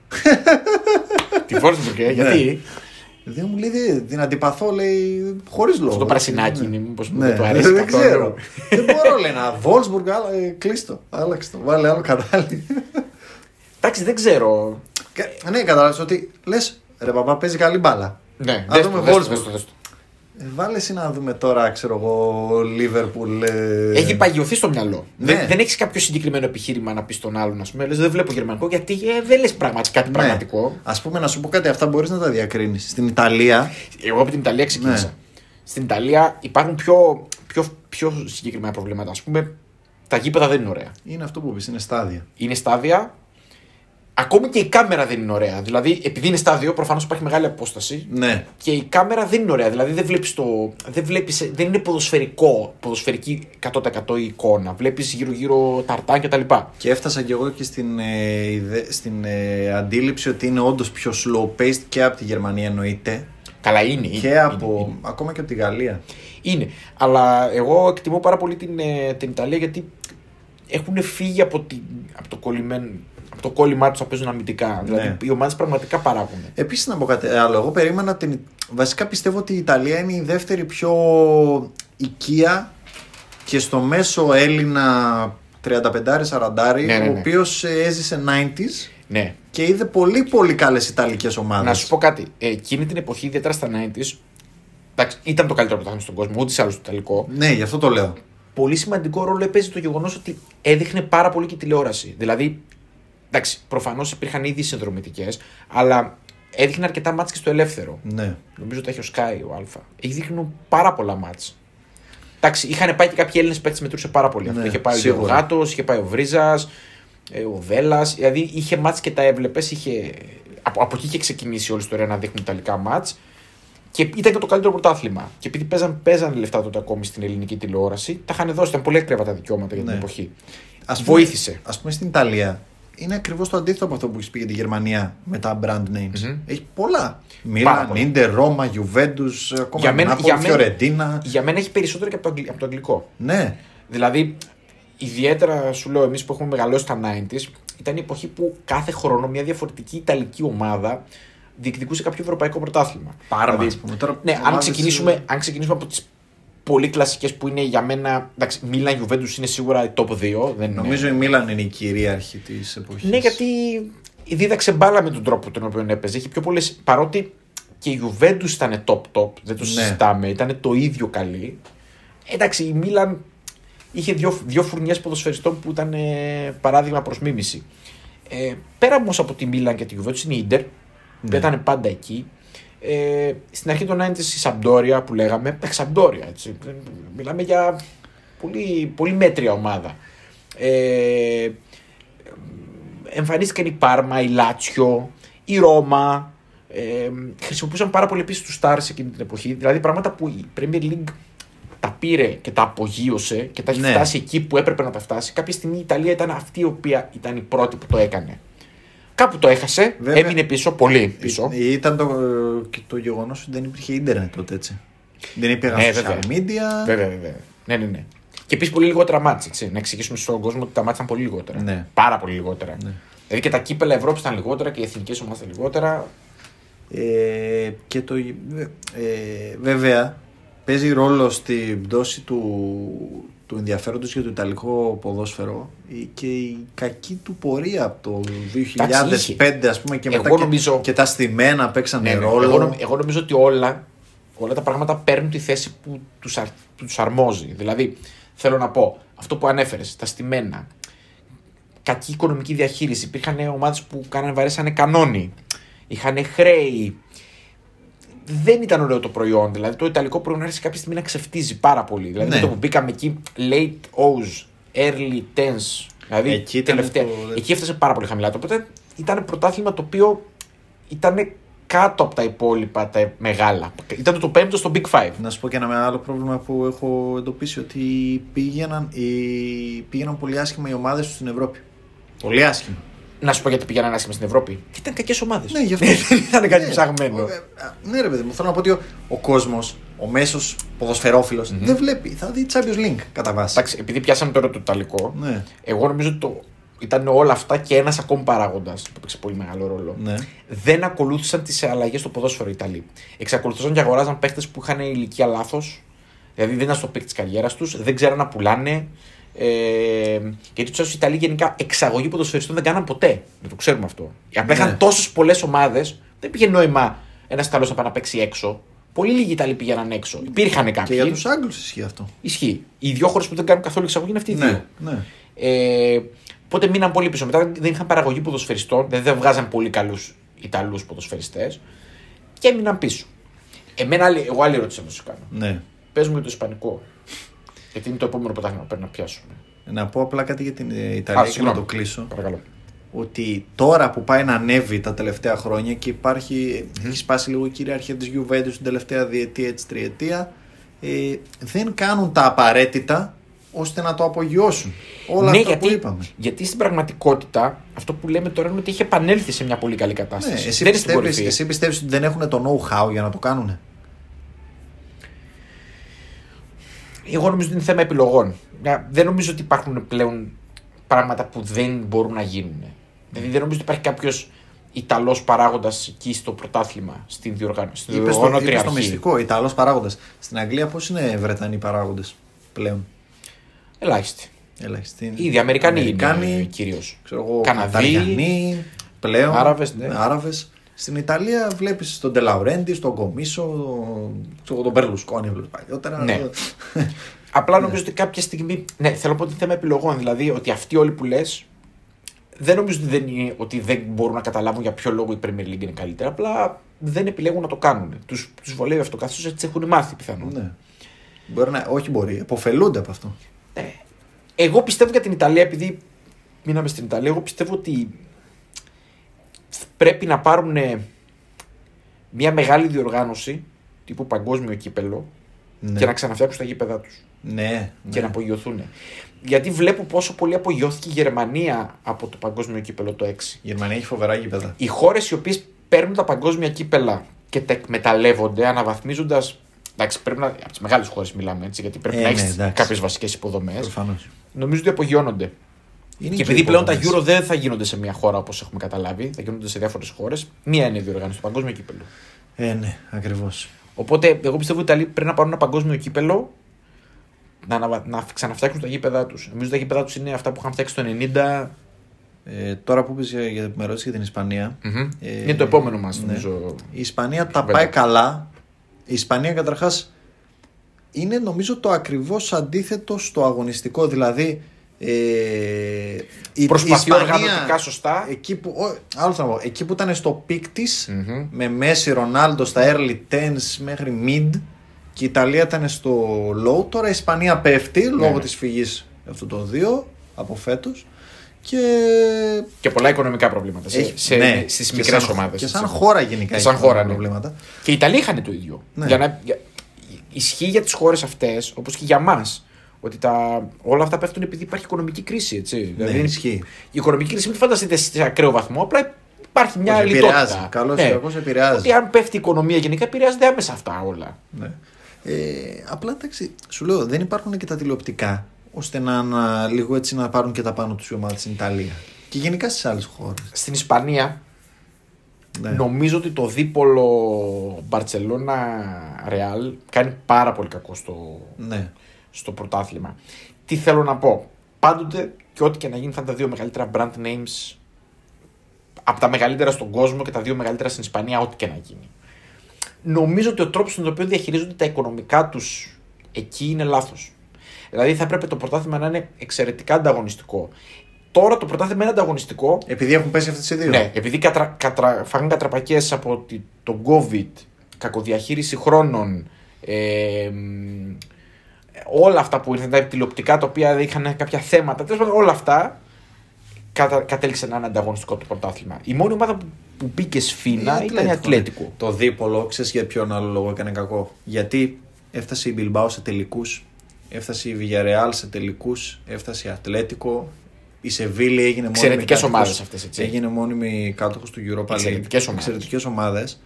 Τη Wolfsburg, ε, γιατί; Δεν μου λέει δεν- την αντιπαθώ, λέει χωρίς λόγο. Αυτό το πρασινάκι Ναι. είναι, μήπως Ναι, δεν του αρέσει δεν καθόλου. ξέρω. δεν μπορώ, λέει να Wolfsburg, αλλά ε, κλείστο. Άλλαξε το, βάλε άλλο κανάλι. Εντάξει, δεν ξέρω. Και- ναι, κατάλαβες ότι λες, ρε παπά, παίζει καλή μπάλα. Ναι, Α δες δούμε το, βάλε εσύ να δούμε τώρα, ξέρω εγώ, Liverpool. ε, Έχει παγιωθεί στο μυαλό. Ναι. Δεν, δεν έχεις κάποιο συγκεκριμένο επιχείρημα να πεις στον άλλον, ας πούμε. Λες, δεν βλέπω γερμανικό γιατί ε, δεν λες πραγματικά κάτι Ναι. πραγματικό. Α πούμε, να σου πω κάτι, αυτά μπορείς να τα διακρίνεις. Στην Ιταλία, Εγώ από την Ιταλία ξεκίνησα. Ναι. Στην Ιταλία υπάρχουν πιο, πιο, πιο συγκεκριμένα προβλήματα. Α πούμε, τα γήπεδα δεν είναι ωραία. είναι αυτό που πει, είναι στάδια. Είναι στάδια. Ακόμη και η κάμερα δεν είναι ωραία. Δηλαδή, επειδή είναι στάδιο, προφανώς υπάρχει μεγάλη απόσταση. Ναι. Και η κάμερα δεν είναι ωραία. Δηλαδή δεν βλέπεις το. Δεν, βλέπεις, δεν είναι ποδοσφαιρικό, ποδοσφαιρική 100% η εικόνα. Βλέπεις γύρω-γύρω ταρτά κτλ. Και έφτασα κι εγώ και στην, ε, ιδε- στην ε, αντίληψη ότι είναι όντως πιο slow paced και από τη Γερμανία εννοείται. Καλά είναι. Και είναι, από. Είναι, ακόμα και από τη Γαλλία. είναι. Αλλά εγώ εκτιμώ πάρα πολύ την, ε, την Ιταλία γιατί έχουν φύγει από, την, από το κολλημένο. Από το κόλλημά τους να παίζουν αμυντικά. Δηλαδή οι ομάδες πραγματικά παράγουν. Επίσης να πω κάτι άλλο. Εγώ περίμενα την. Βασικά πιστεύω ότι η Ιταλία είναι η δεύτερη πιο οικία και στο μέσο Έλληνα 35-40, Ναι, ναι, ναι. ο οποίος έζησε 90s Ναι. και είδε πολύ πολύ καλές Ιταλικές ομάδες. Να σου πω κάτι. Ε, εκείνη την εποχή, ιδιαίτερα στα 90s, εντάξει, ήταν το καλύτερο πρωτάθλημα στον κόσμο, ούτε σε άλλο το Ιταλικό. Ναι, γι' αυτό το λέω. πολύ σημαντικό ρόλο έπαιζε το γεγονός ότι έδειχνε πάρα πολύ και τηλεόραση. Δηλαδή, εντάξει, προφανώς υπήρχαν ήδη συνδρομητικές, αλλά έδειχνε αρκετά μάτς και στο ελεύθερο. Ναι. Νομίζω ότι έχει ο Sky ο Α. Έχει δείχνει πάρα πολλά μάτς. Εντάξει, είχαν πάει και κάποιοι Έλληνες παίκτες μετρούσε πάρα πολύ. αυτό. Ναι, είχε πάει σίγουρα. ο Γάτο, είχε πάει ο Βρίζας, ο Βέλλα. Δηλαδή είχε μάτς και τα έβλεπες. Είχε... Από, από εκεί είχε ξεκινήσει όλη η ιστορία να δείχνουν ιταλικά μάτς. Και ήταν και το καλύτερο πρωτάθλημα. Και επειδή παίζαν, παίζαν λεφτά τότε ακόμη στην ελληνική τηλεόραση, τα είχαν δώσει. Ήταν πολύ ακριβά τα δικαιώματα για την Ναι. εποχή. Ας πούμε- Βοήθησε. Α πούμε στην Ιταλία είναι ακριβώς το αντίθετο από αυτό που έχεις πει για τη Γερμανία με τα brand names. Μμμ. Έχει πολλά. Πάρα Μίλαν, πολλά. Ίντερ, Ρώμα, Γιουβέντους, ακόμα Για μένα- Νάπολη, για μένα- Φιωρεντίνα. Για μένα έχει περισσότερο και από το, αγγλ- από το αγγλικό. Ναι. Δηλαδή, ιδιαίτερα σου λέω, εμείς που έχουμε μεγαλώσει τα 90s, ήταν η εποχή που κάθε χρόνο μια διαφορετική Ιταλική ομάδα διεκδικούσε κάποιο ευρωπαϊκό πρωτάθλημα. Πάρα δηλαδή, μας, πούμε. Τώρα ναι, αν ομάδες, ξεκινήσουμε, ε, αν ξεκινήσουμε από τις πολύ κλασικές που είναι για μένα. Εντάξει, Μίλαν Juventus είναι σίγουρα η top 2. Δεν είναι- Νομίζω η Μίλαν είναι η κυρίαρχη της εποχής. Ναι, γιατί δίδαξε μπάλα με τον τρόπο τον οποίο έπαιζε. Έχει πιο πολλές. Παρότι και η Juventus ήταν top top, δεν το Ναι. συζητάμε, ήταν το ίδιο καλή. Εντάξει, η Μίλαν είχε δύο, δύο φουρνιές ποδοσφαιριστών που ήταν ε, παράδειγμα προς μίμηση. Ε, πέρα όμως από τη Μίλαν και τη Juventus είναι η Ιντερ, που Ναι. ήταν πάντα εκεί. Ε, στην αρχή των 90s η Σαμπτόρια που λέγαμε, εντάξει, Σαμπτόρια έτσι. Μιλάμε για πολύ, πολύ μέτρια ομάδα. Ε, εμφανίστηκαν η Πάρμα, η Λάτσιο, η Ρώμα. Ε, χρησιμοποιούσαν πάρα πολύ επίσης τους Stars εκείνη την εποχή. Δηλαδή πράγματα που η Premier League τα πήρε και τα απογείωσε και τα έχει Ναι. φτάσει εκεί που έπρεπε να τα φτάσει. Κάποια στιγμή η Ιταλία ήταν αυτή η οποία ήταν η πρώτη που το έκανε. Κάπου το έχασε, Βέβαια. έμεινε πίσω, πολύ πίσω. Ή- Ήταν το, και το γεγονός ότι δεν υπήρχε ίντερνετ τότε έτσι. Δεν υπήρχαν Ναι, social βέβαια. media. Βέβαια, βέβαια. Ναι, ναι, ναι. Και επίσης πολύ λιγότερα μάτς, έτσι. Να εξηγήσουμε στον κόσμο ότι τα μάτς ήταν πολύ λιγότερα. Ναι. Πάρα πολύ λιγότερα. Ναι. Δηλαδή και τα κύπελα Ευρώπης ήταν λιγότερα και οι εθνικές ομάδες ήταν λιγότερα. Ε, και το, ε, βέβαια παίζει ρόλο στην πτώση του, του ενδιαφέροντος για το Ιταλικό ποδόσφαιρο ε, και η κακή του πορεία από το 2005 ας πούμε και Εγώ μετά και- νομίζω- και, τα στημένα παίξανε Ναι, ναι. ρόλο. Εγώ, νο- εγώ νομίζω ότι όλα, όλα τα πράγματα παίρνουν τη θέση που τους, αρ, που τους αρμόζει. Δηλαδή, θέλω να πω, αυτό που ανέφερες, τα στημένα, κακή οικονομική διαχείριση. Υπήρχαν ομάδες που κάνανε βαρέσανε κανόνι. Είχαν χρέη. Δεν ήταν ωραίο το προϊόν. Δηλαδή το ιταλικό προϊόν άρχισε κάποια στιγμή να ξεφτίζει πάρα πολύ. Δηλαδή Ναι. με το που μπήκαμε εκεί, late O's, early tens. Δηλαδή Εκεί ήταν τελευταία. το- Εκεί έφτασε πάρα πολύ χαμηλά. Οπότε ήταν πρωτάθλημα το οποίο ήταν κάτω από τα υπόλοιπα τα μεγάλα. Ήταν το πέμπτο στο Big Five. Να σου πω και ένα μεγάλο πρόβλημα που έχω εντοπίσει ότι πήγαιναν, οι, πήγαιναν πολύ άσχημα οι ομάδες τους στην Ευρώπη. Πολύ άσχημα. Να σου πω γιατί πήγαιναν άσχημα στην Ευρώπη. Και ήταν κακές ομάδες. Ναι, γι' αυτό. Δεν ήταν κάτι Ναι, ψαγμένο. ο- ε, Ναι, ρε παιδί μου, θέλω να πω ότι ο, ο κόσμος, ο μέσος ποδοσφαιρόφιλος, δεν βλέπει. Θα δει Champions League κατά βάση. Εντάξει, επειδή πιάσαμε τώρα το Ιταλικό, Ναι, εγώ νομίζω ότι το, ήταν όλα αυτά και ένας ακόμη παράγοντας που έπαιξε πολύ μεγάλο ρόλο. ναι. Δεν ακολούθησαν τις αλλαγές στο ποδόσφαιρο οι Ιταλοί. Εξακολουθούσαν και αγοράζαν παίχτες που είχαν ηλικία λάθος. Δηλαδή δεν ήταν στο peak της καριέρας τους, δεν ξέραν να πουλάνε. Ε, γιατί τους οι Ιταλοί γενικά εξαγωγή ποδοσφαιριστών δεν κάναν ποτέ. Δεν το ξέρουμε αυτό. Απλά Ναι. είχαν τόσες πολλές ομάδες, δεν είχε νόημα ένας Ιταλός να πάει να παίξει έξω. Πολύ λίγοι Ιταλοί πήγαιναν έξω. Υπήρχαν Και κάποιοι. για τους Άγγλους ισχύει αυτό. Ισχύει. Οι δύο χώρες που δεν κάνουν καθόλου εξαγωγή είναι αυτοί οι δύο. Ναι, ναι. Ε, οπότε μείναν πολύ πίσω. Μετά δεν είχαν παραγωγή ποδοσφαιριστών, δηλαδή δεν βγάζαν πολύ καλούς Ιταλούς ποδοσφαιριστές και έμειναν πίσω. Εμένα, άλλη- εγώ άλλη ερώτηση να σου κάνω. ναι. Πες μου για το Ισπανικό. Γιατί είναι το επόμενο πρωτάθλημα που πρέπει να πιάσουμε. Να πω απλά κάτι για την ε, Ιταλία και να συγγνώμη. το κλείσω. Παρακαλώ. Ότι τώρα που πάει να ανέβει τα τελευταία χρόνια και υπάρχει, έχει σπάσει λίγο η κυριαρχία της Juventus την τελευταία διετία, έτσι τριετία, ε, δεν κάνουν τα απαραίτητα ώστε να το απογειώσουν. Όλα ναι, αυτά γιατί, που είπαμε. γιατί στην πραγματικότητα αυτό που λέμε τώρα είναι ότι έχει επανέλθει σε μια πολύ καλή Ναι, κατάσταση. εσύ, δεν είναι στην πιστεύεις, κορυφή. εσύ πιστεύεις ότι δεν έχουν το know-how για να το κάνουν. Εγώ νομίζω ότι είναι θέμα επιλογών. Να- Δεν νομίζω ότι υπάρχουν πλέον πράγματα που δεν μπορούν να γίνουν. Δηλαδή δεν νομίζω ότι υπάρχει κάποιος Ιταλός παράγοντας εκεί στο πρωτάθλημα, στην διοργάνωση. Στην Είπες το, διοργανώτρια είπες το αρχή. μυστικό, Ιταλός παράγοντας. Στην Αγγλία πώς είναι Βρετανοί παράγοντες πλέον; Ελάχιστη. Ελάχιστοι. Ήδη Αμερικανοί, Αμερικάνοι, είναι κυρίως. ξέρω εγώ, Καναδοί. Ιταλιανοί, πλέον. Άραβες, ναι. Άραβες. Στην Ιταλία βλέπεις τον Τελαουρέντι, τον Κομίσο, τον, τον Μπερλουσκόνη βλέπεις παλιότερα. Ναι. Απλά νομίζω ότι κάποια στιγμή. Ναι, θέλω να πω ότι είναι θέμα επιλογών. Δηλαδή ότι αυτοί όλοι που λες. Δεν νομίζω ότι δεν, είναι, ότι δεν μπορούν να καταλάβουν για ποιο λόγο η Premier League είναι καλύτερα. Απλά δεν επιλέγουν να το κάνουν. Του τους βολεύει αυτό καθώς έτσι έχουν μάθει πιθανόν. ναι. Μπορεί να, όχι μπορεί, εποφελούνται από αυτό. Ναι. Εγώ πιστεύω για την Ιταλία, επειδή μείναμε στην Ιταλία, εγώ πιστεύω ότι πρέπει να πάρουν ε, μια μεγάλη διοργάνωση τύπου παγκόσμιο κύπελο Ναι. και να ξαναφτιάξουν τα γήπεδά τους ναι, και ναι. να απογειωθούν. Γιατί βλέπω πόσο πολύ απογειώθηκε η Γερμανία από το παγκόσμιο κύπελο το 6. Η Γερμανία έχει φοβερά γήπεδα. Οι χώρες οι οποίες παίρνουν τα παγκόσμια κύπελα και τα εκμεταλλεύονται αναβαθμίζοντας. Εντάξει, πρέπει να. από τις μεγάλες χώρες μιλάμε έτσι, γιατί πρέπει Ε, να ναι, έχεις εντάξει. κάποιες βασικές υποδομές. Προφανώς. Νομίζω ότι απογειώνονται. Είναι και και επειδή πλέον τα υποδομές. Euro δεν θα γίνονται σε μια χώρα όπως έχουμε καταλάβει, θα γίνονται σε διάφορες χώρες, μία είναι η διοργάνωση, το παγκόσμιο κύπελο. Ε, ναι, ακριβώς. Οπότε, εγώ πιστεύω ότι οι Ιταλοί πρέπει να πάρουν ένα παγκόσμιο κύπελο να, αναβα... να ξαναφτιάξουν τα γήπεδά τους. Νομίζω τα γήπεδά τους είναι αυτά που είχαν φτιάξει το 90. Ε, τώρα που είπες για, για, με ρώτησες για την Ισπανία. Μμμ. Ε, είναι το επόμενο μας, ναι. νομίζω. Η Ισπανία τα Βέβαια. πάει καλά. Η Ισπανία καταρχάς είναι νομίζω το ακριβώς αντίθετο στο αγωνιστικό. Δηλαδή ε, η, Προσπαθεί η Ισπανία, οργανωτικά σωστά. Εκεί που, ο, άλλο θα πω, εκεί που ήταν στο peak της Μμμ. με Μέσι Ρονάλντο στα early tens μέχρι mid και η Ιταλία ήταν στο low. Τώρα η Ισπανία πέφτει λόγω ναι. της φυγής αυτών των δύο από φέτος και Και πολλά οικονομικά προβλήματα σε, έχει- σε, ναι, στις και μικρές σαν- ομάδες. Και σαν έτσι. χώρα γενικά Και σαν έχει χώρα, ναι. προβλήματα. Και οι Ιταλοί είχαν το ίδιο. Ναι. Για να, για, ισχύει για τις χώρες αυτές, όπως και για μας. Ότι τα, όλα αυτά πέφτουν επειδή υπάρχει οικονομική κρίση. Έτσι. Ναι, δηλαδή, ισχύει. η οικονομική κρίση μην τη φανταστείτε σε ακραίο βαθμό. Απλά υπάρχει μια Όχι, λιτότητα. επηρεάζει. Καλώς ή κακώς επηρεάζει. Ότι αν πέφτει η οικονομία γενικά επηρεάζονται άμεσα αυτά όλα. Ναι. Ε, απλά εντάξει, σου λέω δεν υπάρχουν και τα τηλεοπτικά ώστε να, να λίγο έτσι να πάρουν και τα πάνω τους οι ομάδες στην Ιταλία. Και γενικά στις άλλες χώρες. Στην Ισπανία Ναι. νομίζω ότι το δίπολο Μπαρσελόνα Ρεάλ κάνει πάρα πολύ κακό στο, ναι. Στο πρωτάθλημα. Τι θέλω να πω. Πάντοτε και ό,τι και να γίνει θα είναι τα δύο μεγαλύτερα brand names από τα μεγαλύτερα στον κόσμο και τα δύο μεγαλύτερα στην Ισπανία, ό,τι και να γίνει. Νομίζω ότι ο τρόπος στον οποίο διαχειρίζονται τα οικονομικά τους εκεί είναι λάθος. Δηλαδή θα έπρεπε το πρωτάθλημα να είναι εξαιρετικά ανταγωνιστικό. Τώρα το πρωτάθλημα είναι ανταγωνιστικό. Επειδή έχουν πέσει αυτές οι δύο. Ναι, επειδή κατρα, κατρα, φάγανε κατραπακές από τη- τον COVID, κακοδιαχείριση χρόνων, ε, μ, όλα αυτά που ήρθαν, τα τηλεοπτικά τα οποία είχαν κάποια θέματα, τέλος πάντων όλα αυτά κατα, κατέληξε να είναι ανταγωνιστικό το πρωτάθλημα. Η μόνη ομάδα που, που μπήκε σφίνα Η ήταν η Ατλέτικο, ναι. Ατλέτικο. Το δίπολο, ξέρεις για ποιον άλλο λόγο έκανε κακό. Γιατί έφτασε η Μπιλμπάο σε τελικούς, έφτασε η Villarreal σε τελικούς, έφτασε η Ατλέτικο. Η Σεβίλη έγινε μόνιμη. Εξαιρετικές κάτοχος- ομάδες αυτές, έτσι. Έγινε μόνιμη κάτοχος του Europa League. Εξαιρετικές ομάδες. Εξαιρετικές ομάδες.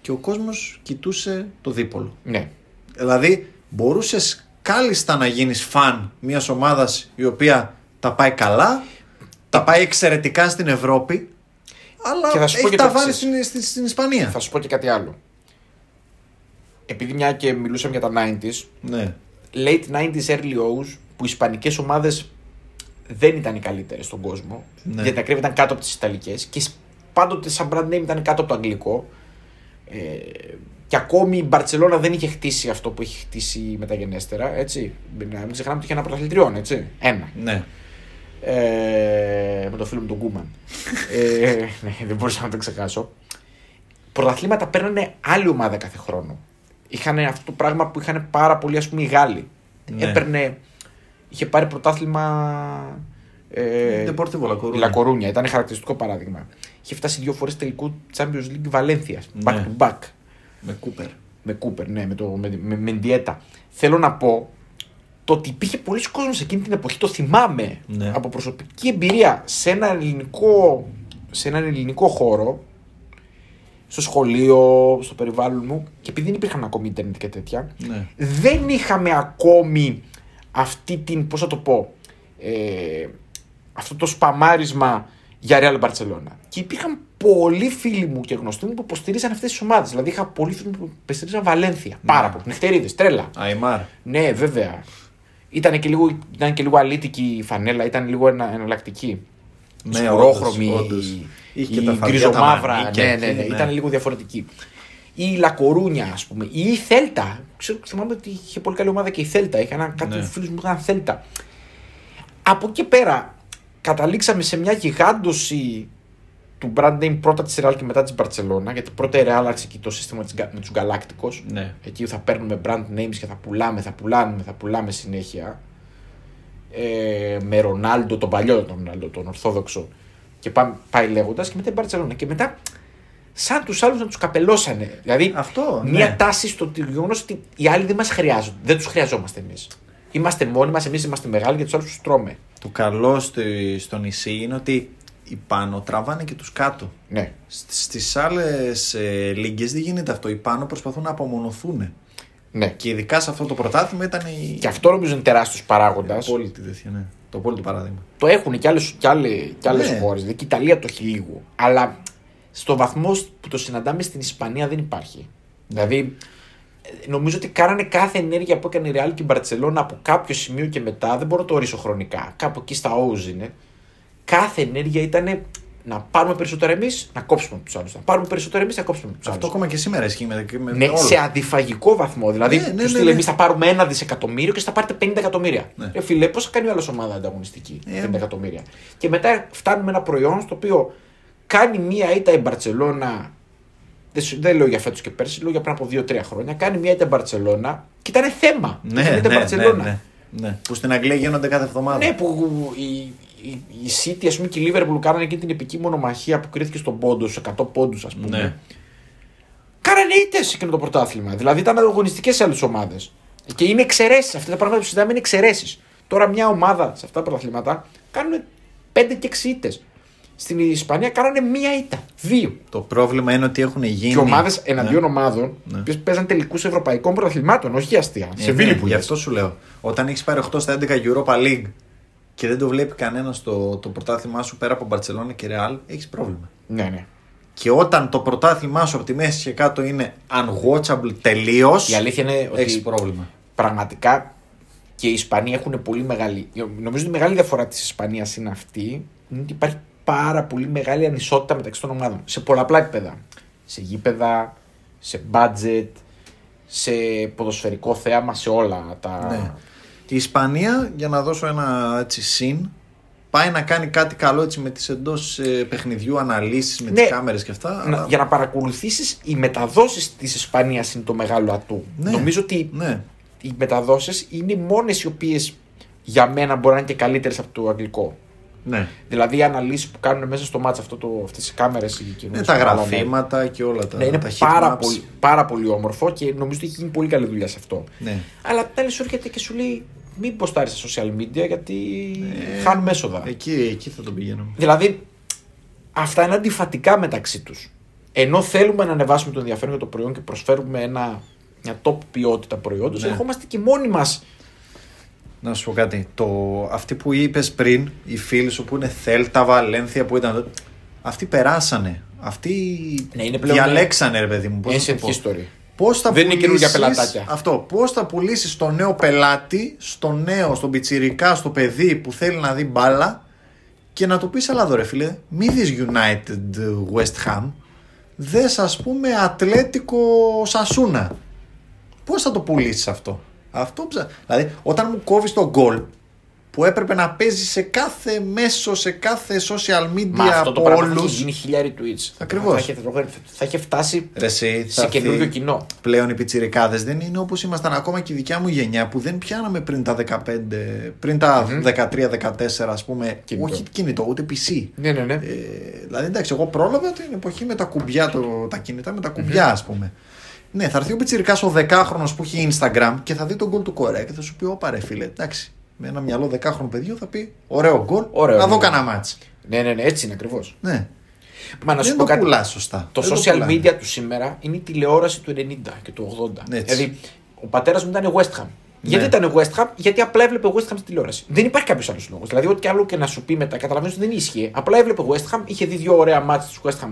Και ο κόσμος κοιτούσε το δίπολο. Ναι. Δηλαδή, μπορούσες κάλλιστα να γίνεις φαν μιας ομάδας η οποία τα πάει καλά, τα πάει εξαιρετικά στην Ευρώπη, αλλά Και θα σου πω έχει και το τα βάλει εξής. στην, στην, στην Ισπανία. Θα σου πω και κάτι άλλο. Επειδή μια και μιλούσαμε για τα 90s, Ναι. late 90s, early O's, που οι ισπανικές ομάδες δεν ήταν οι καλύτερες στον κόσμο. Ναι. Γιατί ακρίβεια ήταν κάτω από τις ιταλικές και πάντοτε σαν brand name ήταν κάτω από το αγγλικό. Ε, και ακόμη η Μπαρτσελώνα δεν είχε χτίσει αυτό που έχει χτίσει μεταγενέστερα. Έτσι. Να μην ξεχνάμε ότι είχε ένα πρωταθλητριόν, έτσι. Ένα. ναι. Ε, με το φίλο μου τον Κούμαν. ε, ναι, δεν μπορούσα να το ξεχάσω. Πρωταθλήματα παίρνανε άλλη ομάδα κάθε χρόνο. Είχαν αυτό το πράγμα που είχαν πάρα πολύ, ας πούμε, οι Γάλλοι. Ναι. Έπαιρνε. Είχε πάρει πρωτάθλημα. Ε, Deportivo La Coruña. η La Coruña, ήταν χαρακτηριστικό παράδειγμα. Είχε φτάσει δύο φορές τελικού Champions League Βαλένθια. Back Ναι. to back. Με Κούπερ. Με Κούπερ, ναι, με, το, με, με, με Ντιέτα. Θέλω να πω το ότι υπήρχε πολλοί κόσμος εκείνη την εποχή, το θυμάμαι Ναι. από προσωπική εμπειρία σε έναν ελληνικό, σε έναν ελληνικό χώρο, στο σχολείο, στο περιβάλλον μου, και επειδή δεν υπήρχαν ακόμη ίντερνετ και τέτοια, Ναι. δεν είχαμε ακόμη αυτή την, πώς θα το πω, ε, αυτό το σπαμάρισμα για Real Barcelona. Και υπήρχαν πολλοί φίλοι μου και γνωστοί μου που υποστηρίζαν αυτές τις ομάδες. Δηλαδή είχα πολλοί φίλοι μου που υποστηρίζαν Βαλένθια. Πάρα πολύ. Νυχτερίδες, τρέλα. Αϊμάρ. Ναι, βέβαια. Ήταν και λίγο, ήταν και λίγο αλήτικη η φανέλα, ήταν λίγο ενα, εναλλακτική. Ναι, Σκουρόχρωμη, όντως, όντως. Είχε και η τα φαρδιά, γκριζομαύρα. τα μανίκια Ναι, ναι, εκεί, ναι, ναι. ήταν λίγο διαφορετική. Ή η Λακορούνια, ας πούμε. Ή η Θέλτα. Ξέρω, θυμάμαι ότι είχε πολύ καλή ομάδα και η Θέλτα. Είχα ένα, κάτι Ναι. φίλους μου που είχαν Θέλτα. Από εκεί πέρα καταλήξαμε σε μια γιγάντωση του brand name πρώτα της Real και μετά της Barcelona. Γιατί πρώτα η Real άρχισε εκεί το σύστημα της, Ga- με τους Galacticos. Ναι. Εκεί θα παίρνουμε brand names και θα πουλάμε, θα πουλάμε, θα πουλάμε συνέχεια. Ε, με Ρονάλντο, τον παλιό τον Ρονάλντο, τον Ορθόδοξο. Και πάμε, πάει λέγοντας και μετά η Μπαρσελόνα. Και μετά, σαν τους άλλους να τους καπελώσανε. Δηλαδή, Αυτό, μια ναι. τάση στο γεγονός ότι οι άλλοι δεν μας χρειάζονται. Δεν τους χρειαζόμαστε εμείς. Είμαστε μόνοι μας, εμείς είμαστε μεγάλοι και τους άλλους τους τρώμε. Το καλό στο, στο νησί είναι ότι οι πάνω τραβάνε και τους κάτω. Ναι. Στις άλλες ε, λίγκες δεν γίνεται αυτό. Οι πάνω προσπαθούν να απομονωθούν. ναι. Και ειδικά σε αυτό το πρωτάθλημα ήταν η... Και αυτό νομίζω είναι τεράστιος παράγοντας. απόλυτη τέτοια, ναι. Το απόλυτο παράδειγμα. Το έχουν και άλλες και άλλες, και άλλες Ναι. χώρες. Δηλαδή και η Ιταλία το έχει λίγο. Αλλά στο βαθμό που το συναντάμε στην Ισπανία δεν υπάρχει. Δηλαδή, ε, νομίζω ότι κάνανε κάθε ενέργεια που έκανε η Real και η Μπαρσελόνα από κάποιο σημείο και μετά. Δεν μπορώ να το ορίσω χρονικά. Κάπου εκεί στα O's είναι. Κάθε ενέργεια ήταν να πάρουμε περισσότερα εμείς, να κόψουμε τους άλλους. Να πάρουμε περισσότερα εμείς, να κόψουμε τους άλλους. Αυτό ακόμα και σήμερα ισχύει με, με Ναι, όλους. σε αντιφαγικό βαθμό. Δηλαδή, Ναι, ναι, τους ναι, στείλε ναι. εμείς θα πάρουμε ένα δισεκατομμύριο και θα πάρετε 50 εκατομμύρια. Ναι. Ε, φίλε, πώς θα κάνει ο άλλος ομάδα ανταγωνιστική Ε, 50 εκατομμύρια; Και μετά φτάνουμε ένα προϊόν στο οποίο κάνει μία ήττα η Μπαρσελόνα. Δεν, σου- δεν λέω για φέτος και πέρσι, λέω για πριν από 2-3 χρόνια. Κάνει μία ήττα η Μπαρσελόνα και ήταν θέμα. Ναι, Ήταν ναι, ήττα η ναι, Μπαρτσελώνα. ναι, ναι. Που στην Αγγλία γίνονται κάθε εβδομάδα. Ναι, που η, η, η City ας πούμε, και η Liverpool κάνανε εκείνη την επική μονομαχία που κρίθηκε στον πόντο, στους 100 πόντους, ας πούμε. Ναι. Κάνανε ήττες εκείνο το πρωτάθλημα. Δηλαδή ήταν αγωνιστικές σε άλλες ομάδες. Και είναι εξαιρέσεις. Αυτά τα πράγματα που συζητάμε είναι εξαιρέσεις. Τώρα μια ομάδα σε αυτά τα πρωταθλήματα κάνουν 5 και 6 ήττες. Στην Ισπανία κάνανε μία ήττα. Δύο. Το πρόβλημα είναι ότι έχουν γίνει. Και ομάδες εναντίον ομάδων Ναι. που παίζαν τελικούς ευρωπαϊκών πρωταθλημάτων, όχι αστεία. Ε, σε ναι, βίλη που Γι' λες. αυτό σου λέω. Όταν έχεις πάρει 8 στα 11 Europa League και δεν το βλέπει κανένας το, το πρωτάθλημά σου πέρα από Μπαρσελόνα και Ρεάλ, έχεις πρόβλημα. Ναι, ναι. Και όταν το πρωτάθλημά σου από τη μέση και κάτω είναι unwatchable τελείως, Η αλήθεια είναι ότι έχεις πρόβλημα. πραγματικά και οι Ισπανοί έχουν πολύ μεγάλη. Νομίζω η μεγάλη διαφορά της Ισπανίας είναι αυτή. Είναι ότι υπάρχει πάρα πολύ μεγάλη ανισότητα μεταξύ των ομάδων. Σε πολλαπλά επίπεδα. Σε γήπεδα, σε budget, σε ποδοσφαιρικό θέαμα, σε όλα τα. Ναι. Η Ισπανία, για να δώσω ένα έτσι συν, πάει να κάνει κάτι καλό έτσι με τις εντός ε, παιχνιδιού αναλύσεις με Ναι. τις κάμερες και αυτά. Να- αλλά- Για να παρακολουθήσεις οι μεταδόσεις της Ισπανίας είναι το μεγάλο ατού. Ναι. Νομίζω ότι Ναι. οι μεταδόσεις είναι οι μόνες οι οποίες για μένα μπορεί να είναι και καλύτερες από το αγγλικό. Ναι. Δηλαδή οι αναλύσεις που κάνουν μέσα στο μάτσο αυτές τι κάμερες. Ναι, τα γραφήματα και όλα τα, Ναι, είναι τα heat πάρα maps. πολύ, πάρα πολύ όμορφο και νομίζω ότι έχει γίνει πολύ καλή δουλειά σε αυτό. Ναι. Αλλά απ' την άλλη σου έρχεται και σου λέει μην ποστάρεις στα social media γιατί Ε, χάνουμε έσοδα. Εκεί, εκεί θα τον πηγαίνω. Δηλαδή, αυτά είναι αντιφατικά μεταξύ τους. Ενώ θέλουμε να ανεβάσουμε το ενδιαφέρον για το προϊόν και προσφέρουμε ένα, μια top ποιότητα προϊόντος, Ναι. ερχόμαστε και μόνοι μας. Να σου πω κάτι. Το, αυτοί που είπες πριν, οι φίλοι σου που είναι Θέλτα, Βαλένθια που ήταν. Αυτοί περάσανε. Αυτοί Ναι, είναι πλέον- διαλέξανε, ρε παιδί μου. Πώς να Ancient το πω; history. Πώς θα Δεν είναι πουλήσεις- καινούργια πελατάκια. Αυτό. Πώς θα πουλήσεις στο νέο πελάτη, στο νέο, στον πιτσιρικά, στο παιδί που θέλει να δει μπάλα και να του πεις: Αλλά εδώ ρε φίλε, μη δεις United West Ham. Δες ας πούμε Ατλέτικο Σασούνα. Πώς θα το πουλήσεις αυτό; Αυτό ψα... Δηλαδή, όταν μου κόβεις τον γκολ που έπρεπε να παίζει σε κάθε μέσο, σε κάθε social media Μα αυτό το από πράγμα θα όλου. έχει γίνει χιλιάρι tweets. Ακριβώς. Θα, είχε- θα είχε φτάσει Ρε, εσύ, θα σε έρθει- καινούριο κοινό. πλέον οι πιτσιρικάδες δεν είναι όπως ήμασταν ακόμα και η δικιά μου γενιά που δεν πιάναμε πριν τα 15, πριν τα 13-14 ας πούμε, Κινητό. όχι κινητό ούτε PC. Ναι, ναι, ναι. Ε, δηλαδή εντάξει, εγώ πρόλαβα την εποχή με τα κουμπιά, το, τα κινητά με τα κουμπιά ας πούμε. Ναι, θα έρθει ο πιτσιρικάς ο 10χρονος που έχει Instagram και θα δει τον γκολ του Κορέα και θα σου πει: Ωπα ρε φίλε, εντάξει. Με ένα μυαλό 10χρονο παιδιό θα πει: Ωραίο γκολ, Ωραίο, να ναι. δω κανένα μάτς. ναι, ναι, ναι, έτσι είναι ακριβώς. Ναι. Μα να σου δεν πω το κάτι. πουλάς σωστά. Το Δεν social πουλάνε. media του σήμερα είναι η τηλεόραση του 90 και του 80. Έτσι. Δηλαδή, ο πατέρας μου ήταν West Ham. Γιατί Ναι. ήταν West Ham, γιατί απλά έβλεπε West Ham στη τηλεόραση. Δεν υπάρχει κάποιος άλλος λόγος. Δηλαδή, ό,τι άλλο και να σου πει μετά, καταλαβαίνεις ότι δεν ίσχυε. Απλά έβλεπε West Ham, είχε δει δύο ωραία μάτια του West Ham,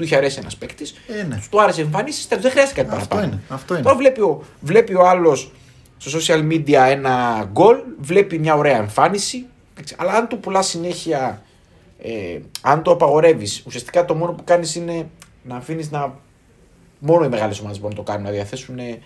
του είχε αρέσει ένας παίκτης, Ε, ναι. του άρεσε η εμφάνιση, τέλος, δεν χρειάζεται κάτι Αυτό παραπάνω. είναι, αυτό είναι. Τώρα βλέπει ο, βλέπει ο άλλος στο social media ένα γκολ, βλέπει μια ωραία εμφάνιση. εντάξει, Αλλά αν του πουλάς συνέχεια, ε, αν το απαγορεύεις, ουσιαστικά το μόνο που κάνεις είναι να αφήνεις να. Μόνο οι μεγάλες ομάδες μπορούν να το κάνουν, να διαθέσουν ε,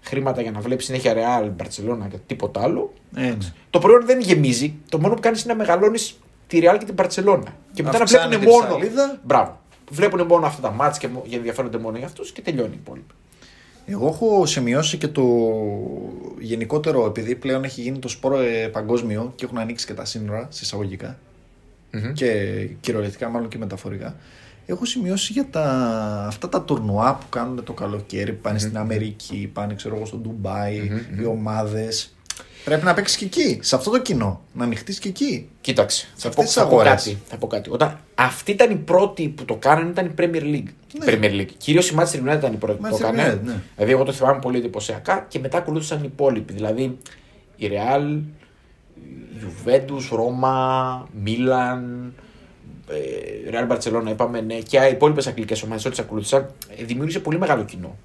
χρήματα για να βλέπεις συνέχεια Real, Barcelona και τίποτα άλλο. Ε, ναι. Το προϊόν δεν γεμίζει. Το μόνο που κάνεις είναι να μεγαλώνεις τη Real και την Barcelona. Και μετά να Αυξάνει βλέπουν την μόνο. ψαλίδα. Μπράβο. Βλέπουν μόνο αυτά τα μάτια και μο- και ενδιαφέρονται μόνο για αυτούς και τελειώνει η υπόλοιπη. Εγώ έχω σημειώσει και το γενικότερο, επειδή πλέον έχει γίνει το σπόρο ε, παγκόσμιο και έχουν ανοίξει και τα σύνορα σε εισαγωγικά και κυριολεκτικά μάλλον και μεταφορικά. Έχω σημειώσει για τα, αυτά τα τουρνουά που κάνουν το καλοκαίρι, που πάνε στην Αμερική, πάνε ξέρω εγώ στο ντουμπαι οι ομάδες. Πρέπει να παίξεις και εκεί, σε αυτό το κοινό. Να ανοιχτείς και εκεί. Κοίταξε, θα αυτές πω, τις θα πω αγορές. κάτι, θα πω κάτι. Όταν αυτή ήταν η πρώτη που το κάνανε, ήταν η Premier League. Ναι. Premier League. Κυρίως η Manchester United ήταν η πρώτη που το Manchester έκανε. United, ναι. Δηλαδή, εγώ το θυμάμαι πολύ εντυπωσιακά και μετά ακολούθησαν οι υπόλοιποι. Δηλαδή, η Real, η Juventus, Ρώμα, Μίλαν, ε, Real Barcelona, είπαμε ναι, και οι υπόλοιπες αγγλικές ομάδες, ό,τι τις ακολούθησαν, ε, δημιούργησε πολύ μεγάλο κοινό.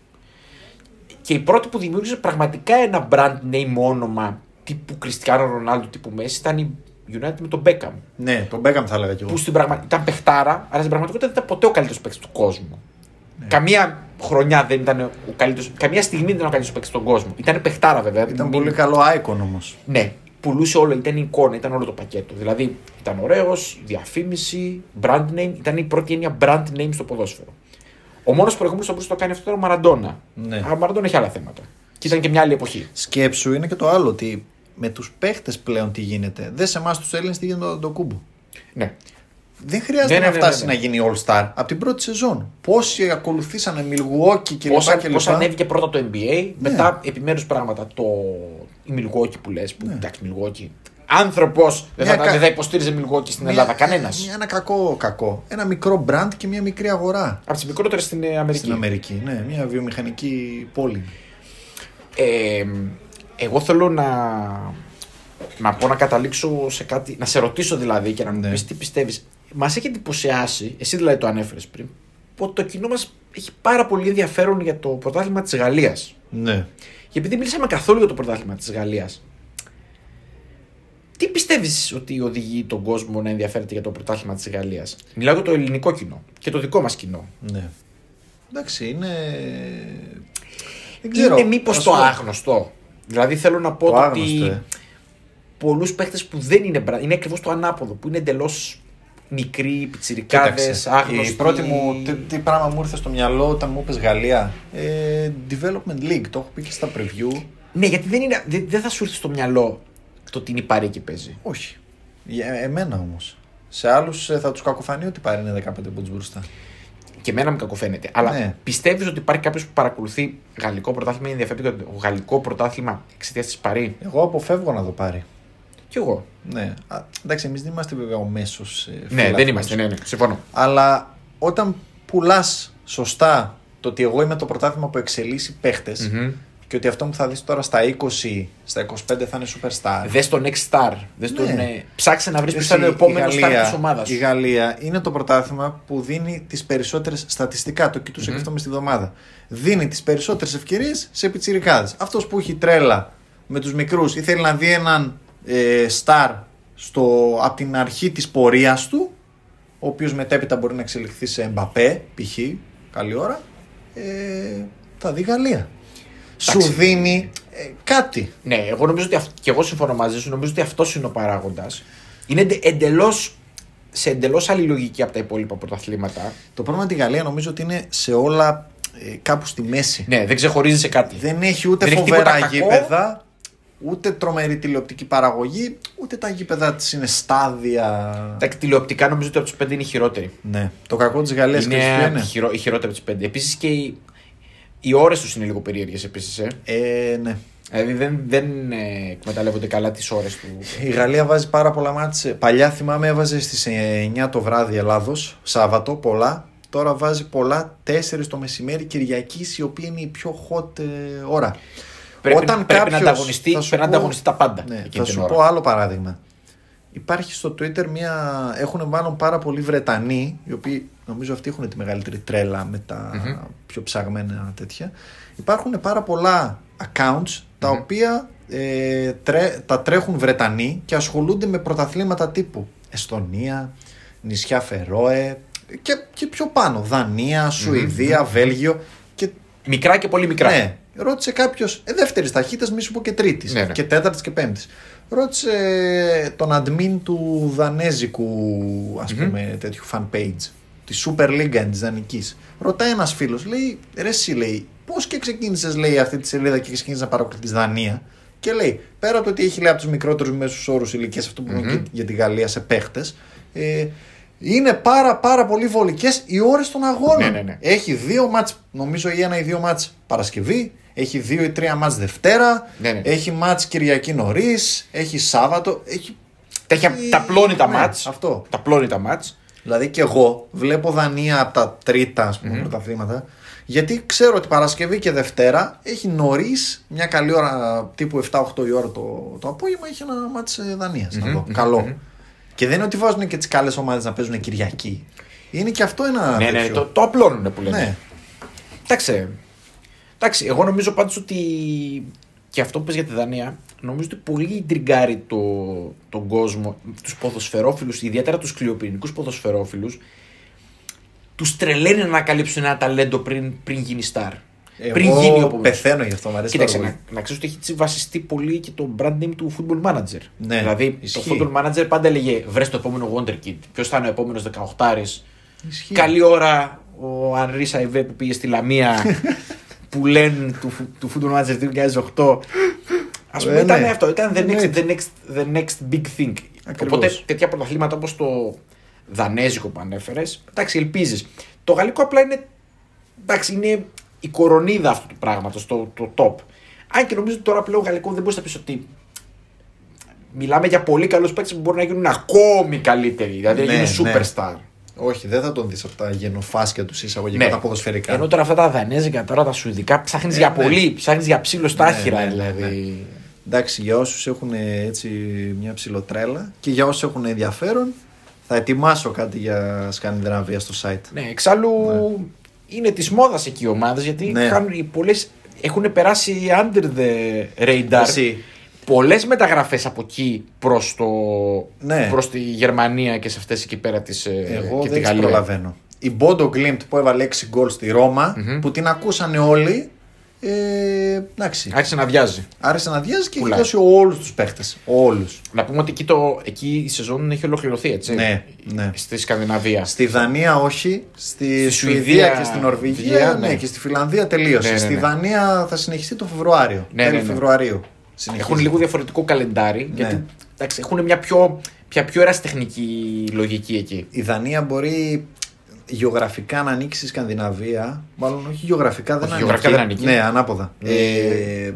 Και η πρώτη που δημιούργησε πραγματικά ένα brand name όνομα τύπου Cristiano Ronaldo, τύπου Messi, ήταν η United με τον Beckham. Ναι, τον Μπέκαμ θα έλεγα κι εγώ. Που στην πραγμα... ήταν παιχτάρα, αλλά στην πραγματικότητα δεν ήταν ποτέ ο καλύτερος παίκτης του κόσμου. Ναι. Καμία χρονιά δεν ήταν ο καλύτερος, καμία στιγμή δεν ήταν ο καλύτερος παίκτης στον κόσμο. Ήταν παιχτάρα βέβαια. Ήταν Μην- πολύ καλό icon όμως. Ναι, πουλούσε όλο, ήταν η εικόνα, ήταν όλο το πακέτο. Δηλαδή ήταν ωραίος, διαφήμιση, brand name, ήταν η πρώτη έννοια brand name στο ποδόσφαιρο. Ο μόνος προηγούμενος που μπορούσε να το κάνει αυτό ήταν ο Μαραντόνα. Ναι. Αλλά ο Μαραντόνα έχει άλλα θέματα. Και ήταν και μια άλλη εποχή. Σκέψου είναι και το άλλο ότι με τους παίχτες πλέον τι γίνεται. Δεν σε εμάς τους Έλληνες τι γίνεται με τον Κούμπο. Ναι. Δεν χρειάζεται Ναι, ναι, να ναι, φτάσει ναι, ναι. να γίνει All Star από την πρώτη σεζόν. Πόσοι ακολουθήσανε Milwaukee και Πώς, λοιπά και πώς λοιπά. ανέβηκε πρώτα το NBA, μετά επιμέρους πράγματα το η Milwaukee που λες, που Ναι. εντάξει Milwaukee. Άνθρωπος δεν θα, Μια κα- δεν θα υποστήριζε Milwaukee στην Ελλάδα, κανένας. Μια, ένα κακό κακό. Ένα μικρό brand και μια μικρή αγορά. Από τις μικρότερες στην ε, Αμερική. Στην Αμερική. Ναι, μια βιομηχανική πόλη. Ε, εγώ θέλω να, να πω να καταλήξω σε κάτι, να σε ρωτήσω δηλαδή και να μου Ναι. πεις τι πιστεύεις. Μας έχει εντυπωσιάσει, εσύ δηλαδή το ανέφερες πριν, ότι το κοινό μας έχει πάρα πολύ ενδιαφέρον για το πρωτάθλημα της Γαλλίας. Ναι. Και επειδή μιλήσαμε καθόλου για το πρωτάθλημα της Γαλλίας, Τι πιστεύεις ότι οδηγεί τον κόσμο να ενδιαφέρεται για το πρωτάθλημα της Γαλλίας; Μιλάω για το ελληνικό κοινό και το δικό μας κοινό. Ναι. Εντάξει, είναι. Δεν ξέρω. Είναι μήπω το άγνωστο. Δηλαδή θέλω να πω Το ότι άγνωστο, ε. πολλούς παίχτε που δεν είναι μπρα... είναι ακριβώς το ανάποδο, που είναι εντελώς μικροί, πιτσιρικάδες, Κοίταξε, άγνωστοι. Η πρώτη μου, τι, τι πράγμα μου ήρθε στο μυαλό όταν μου είπες Γαλλία; Ε, development League, το έχω πει και στα preview. Ναι, γιατί δεν, είναι, δεν, δεν θα σου έρθει στο μυαλό το ότι είναι η Παρή και παίζει. Όχι. Για εμένα όμως. Σε άλλους ε, θα τους κακοφανεί ότι πάρει είναι 15 πόντους μπροστά. Και εμένα μου κακοφαίνεται. Αλλά Ναι. πιστεύεις ότι υπάρχει κάποιος που παρακολουθεί γαλλικό πρωτάθλημα ή ενδιαφέρεται για το γαλλικό πρωτάθλημα εξαιτίας της Παρή; Εγώ αποφεύγω να το πάρει. Κι εγώ. Ναι. Α, εντάξει, εμείς δεν είμαστε βέβαια ο μέσος ε, Ναι, δεν είμαστε, ναι, ναι, συμφωνώ. Αλλά όταν πουλάς σωστά το ότι εγώ είμαι το πρωτάθλημα που εξελίσσει παίχτες Μμμ. Και ότι αυτό που θα δεις τώρα στα 20, στα 25 θα είναι superstar. Δες το next star. Δες Ναι. τον, ε, ψάξε να βρεις ποιος Εσύ, θα είναι ο επόμενο η star Γαλλία- της ομάδας Η σου. Γαλλία είναι το πρωτάθλημα που δίνει τις περισσότερες στατιστικά. Το κοιτούσα και αυτό μες στη βδομάδα. Δίνει τις περισσότερες ευκαιρίες σε πιτσιρικάδες. Αυτός που έχει τρέλα με τους μικρούς ή θέλει να δει έναν ε, star στο, από την αρχή της πορείας του, ο οποίος μετέπειτα μπορεί να εξελιχθεί σε Εμπαπέ, π.χ. Καλή ώρα. Ε, θα δει Γαλλία. Σου Εντάξει. δίνει ε, κάτι. Ναι, εγώ νομίζω ότι. αυ- Και εγώ συμφωνώ μαζί σου. Νομίζω ότι αυτός είναι ο παράγοντας. Είναι εντελώς. σε εντελώς άλλη λογική από τα υπόλοιπα πρωταθλήματα. Το πρόβλημα με τη Γαλλία νομίζω ότι είναι σε όλα ε, κάπου στη μέση. Ναι, δεν ξεχωρίζει σε κάτι. Δεν έχει ούτε Δεν έχει φοβερά τίποτα κακό. γήπεδα, ούτε τρομερή τηλεοπτική παραγωγή, ούτε τα γήπεδα της είναι στάδια. Τα τηλεοπτικά νομίζω ότι από τους πέντε είναι οι χειρότεροι. Ναι. Το κακό της Γαλλίας Είναι, είναι. είναι; χειρο, οι χειρότεροι από τους πέντε. Επίσης και οι, οι ώρες τους είναι λίγο περίεργες επίσης. Ε. Ε, ναι. Δηλαδή δεν, δεν ε, εκμεταλλεύονται καλά τις ώρες του. Η Γαλλία βάζει πάρα πολλά μάτς. Παλιά θυμάμαι έβαζε στις 9 το βράδυ Ελλάδος, Σάββατο, πολλά. Τώρα βάζει πολλά 4 το μεσημέρι Κυριακής, η οποία είναι η πιο hot ε, ώρα. Πρέπει, πρέπει να κάποιος- ανταγωνιστεί, θα σου πρέπει να πω- ανταγωνιστεί τα πάντα. Ναι, εκείνη θα την σου ώρα. πω άλλο παράδειγμα. Υπάρχει στο Twitter μια. Έχουν μάλλον πάρα πολλοί Βρετανοί, οι οποίοι νομίζω αυτοί έχουν τη μεγαλύτερη τρέλα με τα Μμμ. πιο ψαγμένα τέτοια. Υπάρχουν πάρα πολλά accounts τα Μμμ. οποία ε, τρέ- τα τρέχουν Βρετανοί και ασχολούνται με πρωταθλήματα τύπου Εστονία, νησιά Φερόε και, και πιο πάνω. Δανία, Σουηδία, Βέλγιο. Και Μικρά και πολύ μικρά. ναι, ρώτησε κάποιος ε, δεύτερης ταχύτητας, μη σου πω και τρίτης. Ναι, ναι. Και τέταρτης και πέμπτης. Ρώτησε ε, τον admin του δανέζικου ας Μμμ. πούμε τέτοιου fan page. Της Super League της Δανικής. Ρωτάει ένας φίλος, λέει ρε, εσύ λέει, πώς και ξεκίνησες λέει αυτή τη σελίδα και ξεκίνησες να παρακολουθείς Δανία; Και λέει, πέρα από το ότι έχει λέει από τους μικρότερους μέσους όρους ηλικίας, αυτό που Μμμ. είναι και για τη Γαλλία σε παίχτες, ε, είναι πάρα πάρα πολύ βολικές οι ώρες των αγώνων. Ναι, ναι, ναι. Έχει δύο μάτς, νομίζω ή ένα ή δύο μάτς Παρασκευή, έχει δύο ή τρία μάτς Δευτέρα, Ναι, ναι. έχει μάτς Κυριακή νωρίς, έχει Σάββατο, έχει... Τα, έχει- τα πλώνει τα Ναι, μάτς. αυτό. Τα πλώνει τα μάτς. Δηλαδή και εγώ βλέπω Δανία από τα τρίτα ας πούμε, πρωταθλήματα, γιατί ξέρω ότι Παρασκευή και Δευτέρα έχει νωρίς μια καλή ώρα, τύπου 7-8 η ώρα το, το απόγευμα, έχει ένα μάτς ε, Δανίας. να Μμμ, δω. μμμ, Καλό. μμμ. Και δεν είναι ότι βάζουν και τις καλές ομάδες να παίζουν Κυριακή. Είναι και αυτό ένα. ναι, ναι, τέτοιο. το, το απλώνουν που λένε. Ναι. Εντάξει. Εντάξει, εγώ νομίζω πάντως ότι και αυτό που πες για τη Δανία, νομίζω ότι πολύ τριγκάρει το, τον κόσμο, τους ποδοσφαιρόφιλους, ιδιαίτερα τους κλειοπυρηνικούς ποδοσφαιρόφιλους, τους τρελαίνει να ανακαλύψουν ένα ταλέντο πριν, πριν γίνει star. Εγώ πριν γίνει ο επόμενος. πεθαίνω γι' αυτό, μου αρέσει Κοίταξε, πάρα να, πολύ. να ξέρεις ότι έχει έτσι βασιστεί πολύ και το brand name του football manager. Ναι, δηλαδή ισχύει. το football manager πάντα έλεγε βρες το επόμενο Wonderkid. Ποιος θα είναι ο επόμενος 18 Ισχύει. Καλή ώρα ο Ανρί Σαϊβέ που πήγε στη Λαμία που λένε του, φου- του Football Manager του 2008. Α πούμε, Ε, ήταν ναι. αυτό. Ήταν the next, Εννοείται. the, next, the next big thing. Ακριβώς. Οπότε τέτοια πρωταθλήματα όπως το Δανέζικο που ανέφερες, εντάξει, ελπίζεις. Το Γαλλικό απλά είναι. Εντάξει, είναι η κορονίδα αυτού του πράγματος, το, το top. Αν και νομίζω ότι τώρα πλέον Γαλλικό δεν μπορείς να πεις ότι. Μιλάμε για πολύ καλούς παίκτες που μπορεί να γίνουν ακόμη καλύτεροι. Δηλαδή να Ναι, γίνουν ναι. Superstar. Όχι, δεν θα τον δεις από τα γενοφάσκια τους εισαγωγικά Ναι. τα ποδοσφαιρικά. Ενώ τώρα αυτά τα δανέζικα, τώρα τα σουηδικά, ψάχνεις Ε, για ναι. πολύ, ψάχνεις για ψήλο στα Ναι, άχυρα ναι, ναι, δηλαδή. Εντάξει, για όσους έχουν ε, έτσι μια ψηλοτρέλα και για όσους έχουν ενδιαφέρον, θα ετοιμάσω κάτι για Σκανδιναβία στο site. Ναι, εξάλλου είναι της μόδας εκεί οι ομάδες γιατί Ναι. κάνουν, οι πολλές έχουν περάσει under the radar. Εσύ, πολλές μεταγραφές από εκεί προς Ναι. προς τη Γερμανία και σε αυτές εκεί πέρα τις, ε, Εγώ και τη δεν τις Γαλλία. προλαβαίνω. Η Μπόντο Γκλίμπτ που έβαλε 6 γκολ στη ρωμα που την ακούσανε όλοι. Ε, εντάξει. Άρχισε να βιάζει. Άρεσε να διάζει και έχει Πουλάει. δώσει όλους τους παίχτες. Όλους. Να πούμε ότι εκεί, το, εκεί η σεζόν έχει ολοκληρωθεί, έτσι. Ναι, ναι. Στη Σκανδιναβία. Στη Δανία όχι, στη, Στη Σουηδία, Σουηδία και στην Νορβηγία Βία, ναι. ναι. και στη Φιλανδία τελείωσε. Ναι, ναι, Στη ναι. Δανία θα συνεχιστεί το Φεβρουάριο. Ναι, τέλη ναι, ναι. Φεβρουαρίου. Συνεχίζει. Έχουν λίγο διαφορετικό καλεντάρι. Γιατί εντάξει, έχουν μια πιο, πια πιο ερασιτεχνική λογική εκεί. Η Δανία μπορεί γεωγραφικά να ανοίξει στη Σκανδιναβία. Μάλλον όχι γεωγραφικά δεν Όχι, ανήκει. γεωγραφικά δεν ανήκει. Ναι, ανάποδα. Ναι. Ε,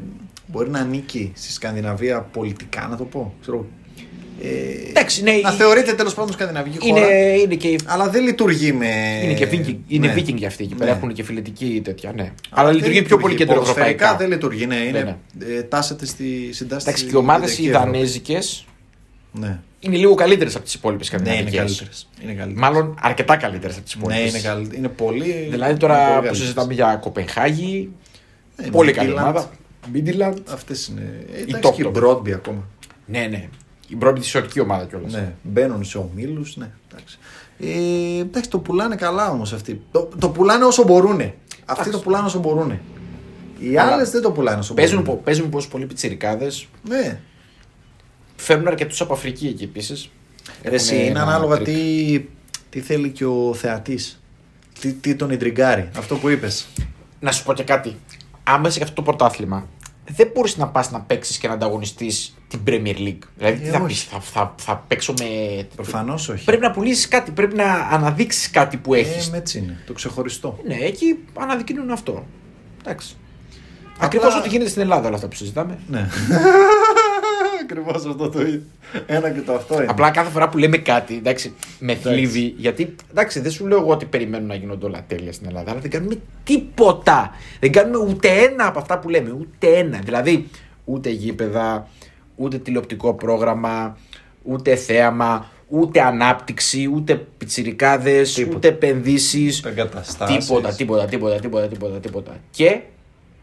μπορεί να ανήκει στη Σκανδιναβία πολιτικά, να το πω. Ξέρω, ε, Εντάξει, ναι, να η- θεωρείται τέλος πάντων σκανδιναβική Είναι, χώρα. είναι και, Αλλά δεν λειτουργεί με. είναι και Viking, είναι ναι. Viking για αυτοί εκεί πέρα. Ναι. Έχουν και φιλετική τέτοια. Ναι. Αλλά Αλλά δεν λειτουργεί πιο πολύ Ποδοσφαιρικά κεντροευρωπαϊκά. δεν λειτουργεί, ναι. Είναι, Ναι, ε, τάσεται στη συντάση. Εντάξει, και οι ομάδες οι δανέζικες Ναι, είναι λίγο καλύτερες από τις υπόλοιπες ναι είναι σκανδιναβικές. καλύτερες. Είναι καλύτερες. Μάλλον αρκετά καλύτερες από τις Ναι, υπόλοιπες. είναι, καλ... είναι πολύ. Δηλαδή είναι πολύ τώρα που καλύτερες. συζητάμε για Κοπενχάγη, Ναι, πολύ Midtjylland. καλή ομάδα. Μίντιλαντ. Αυτές είναι. Ε, Η εντάξει, top και η top. Μπρόντμπι ακόμα. Ναι, ναι. Η πρώτη τη ορκική ομάδα κιόλας. Ναι, μπαίνουν σε ομίλους. Ναι, εντάξει. Ε, εντάξει, το πουλάνε καλά όμως αυτοί. Το, το πουλάνε όσο μπορούν. Αυτοί το πουλάνε όσο μπορούν. Οι Αλλά άλλες δεν το πουλάνε όσο Παίζουν, μπορούν. πο- παίζουν πως πολλοί πιτσιρικάδες. Ναι. Φέρνουν αρκετούς από Αφρική εκεί επίσης. Ρε, Εσύ, είναι ανάλογα τι, τι θέλει και ο θεατής. Τι, τι τον ιντριγκάρει. Αυτό που είπες. Να σου πω και κάτι. Άμα είσαι για αυτό το πρωτάθλημα, δεν μπορείς να πας να παίξεις και να ανταγωνιστείς την Premier League. Δηλαδή, τι Ε, θα, όχι. πεις, θα, θα, θα παίξω με. Προφανώς όχι. Πρέπει να πουλήσεις κάτι, πρέπει να αναδείξεις κάτι που έχεις. Ε, έτσι είναι. Το ξεχωριστό. Ναι, εκεί αναδεικνύουν αυτό. Εντάξει. Απλά- Ακριβώς ό,τι γίνεται στην Ελλάδα όλα αυτά που συζητάμε. Ναι. Ακριβώς αυτό το ίδιο. Ένα και το αυτό είναι. Απλά κάθε φορά που λέμε κάτι, εντάξει, με θλίβει. Γιατί εντάξει, δεν σου λέω εγώ ότι περιμένουν να γίνονται όλα τέλεια στην Ελλάδα, αλλά δεν κάνουμε τίποτα. Δεν κάνουμε ούτε ένα από αυτά που λέμε. Ούτε ένα. Δηλαδή, ούτε γήπεδα, ούτε τηλεοπτικό πρόγραμμα, ούτε θέαμα, ούτε ανάπτυξη, ούτε πιτσιρικάδες, Τίποτα. ούτε επενδύσεις. Εγκαταστάσεις. Τίποτα, τίποτα, τίποτα, τίποτα, τίποτα, τίποτα. Και,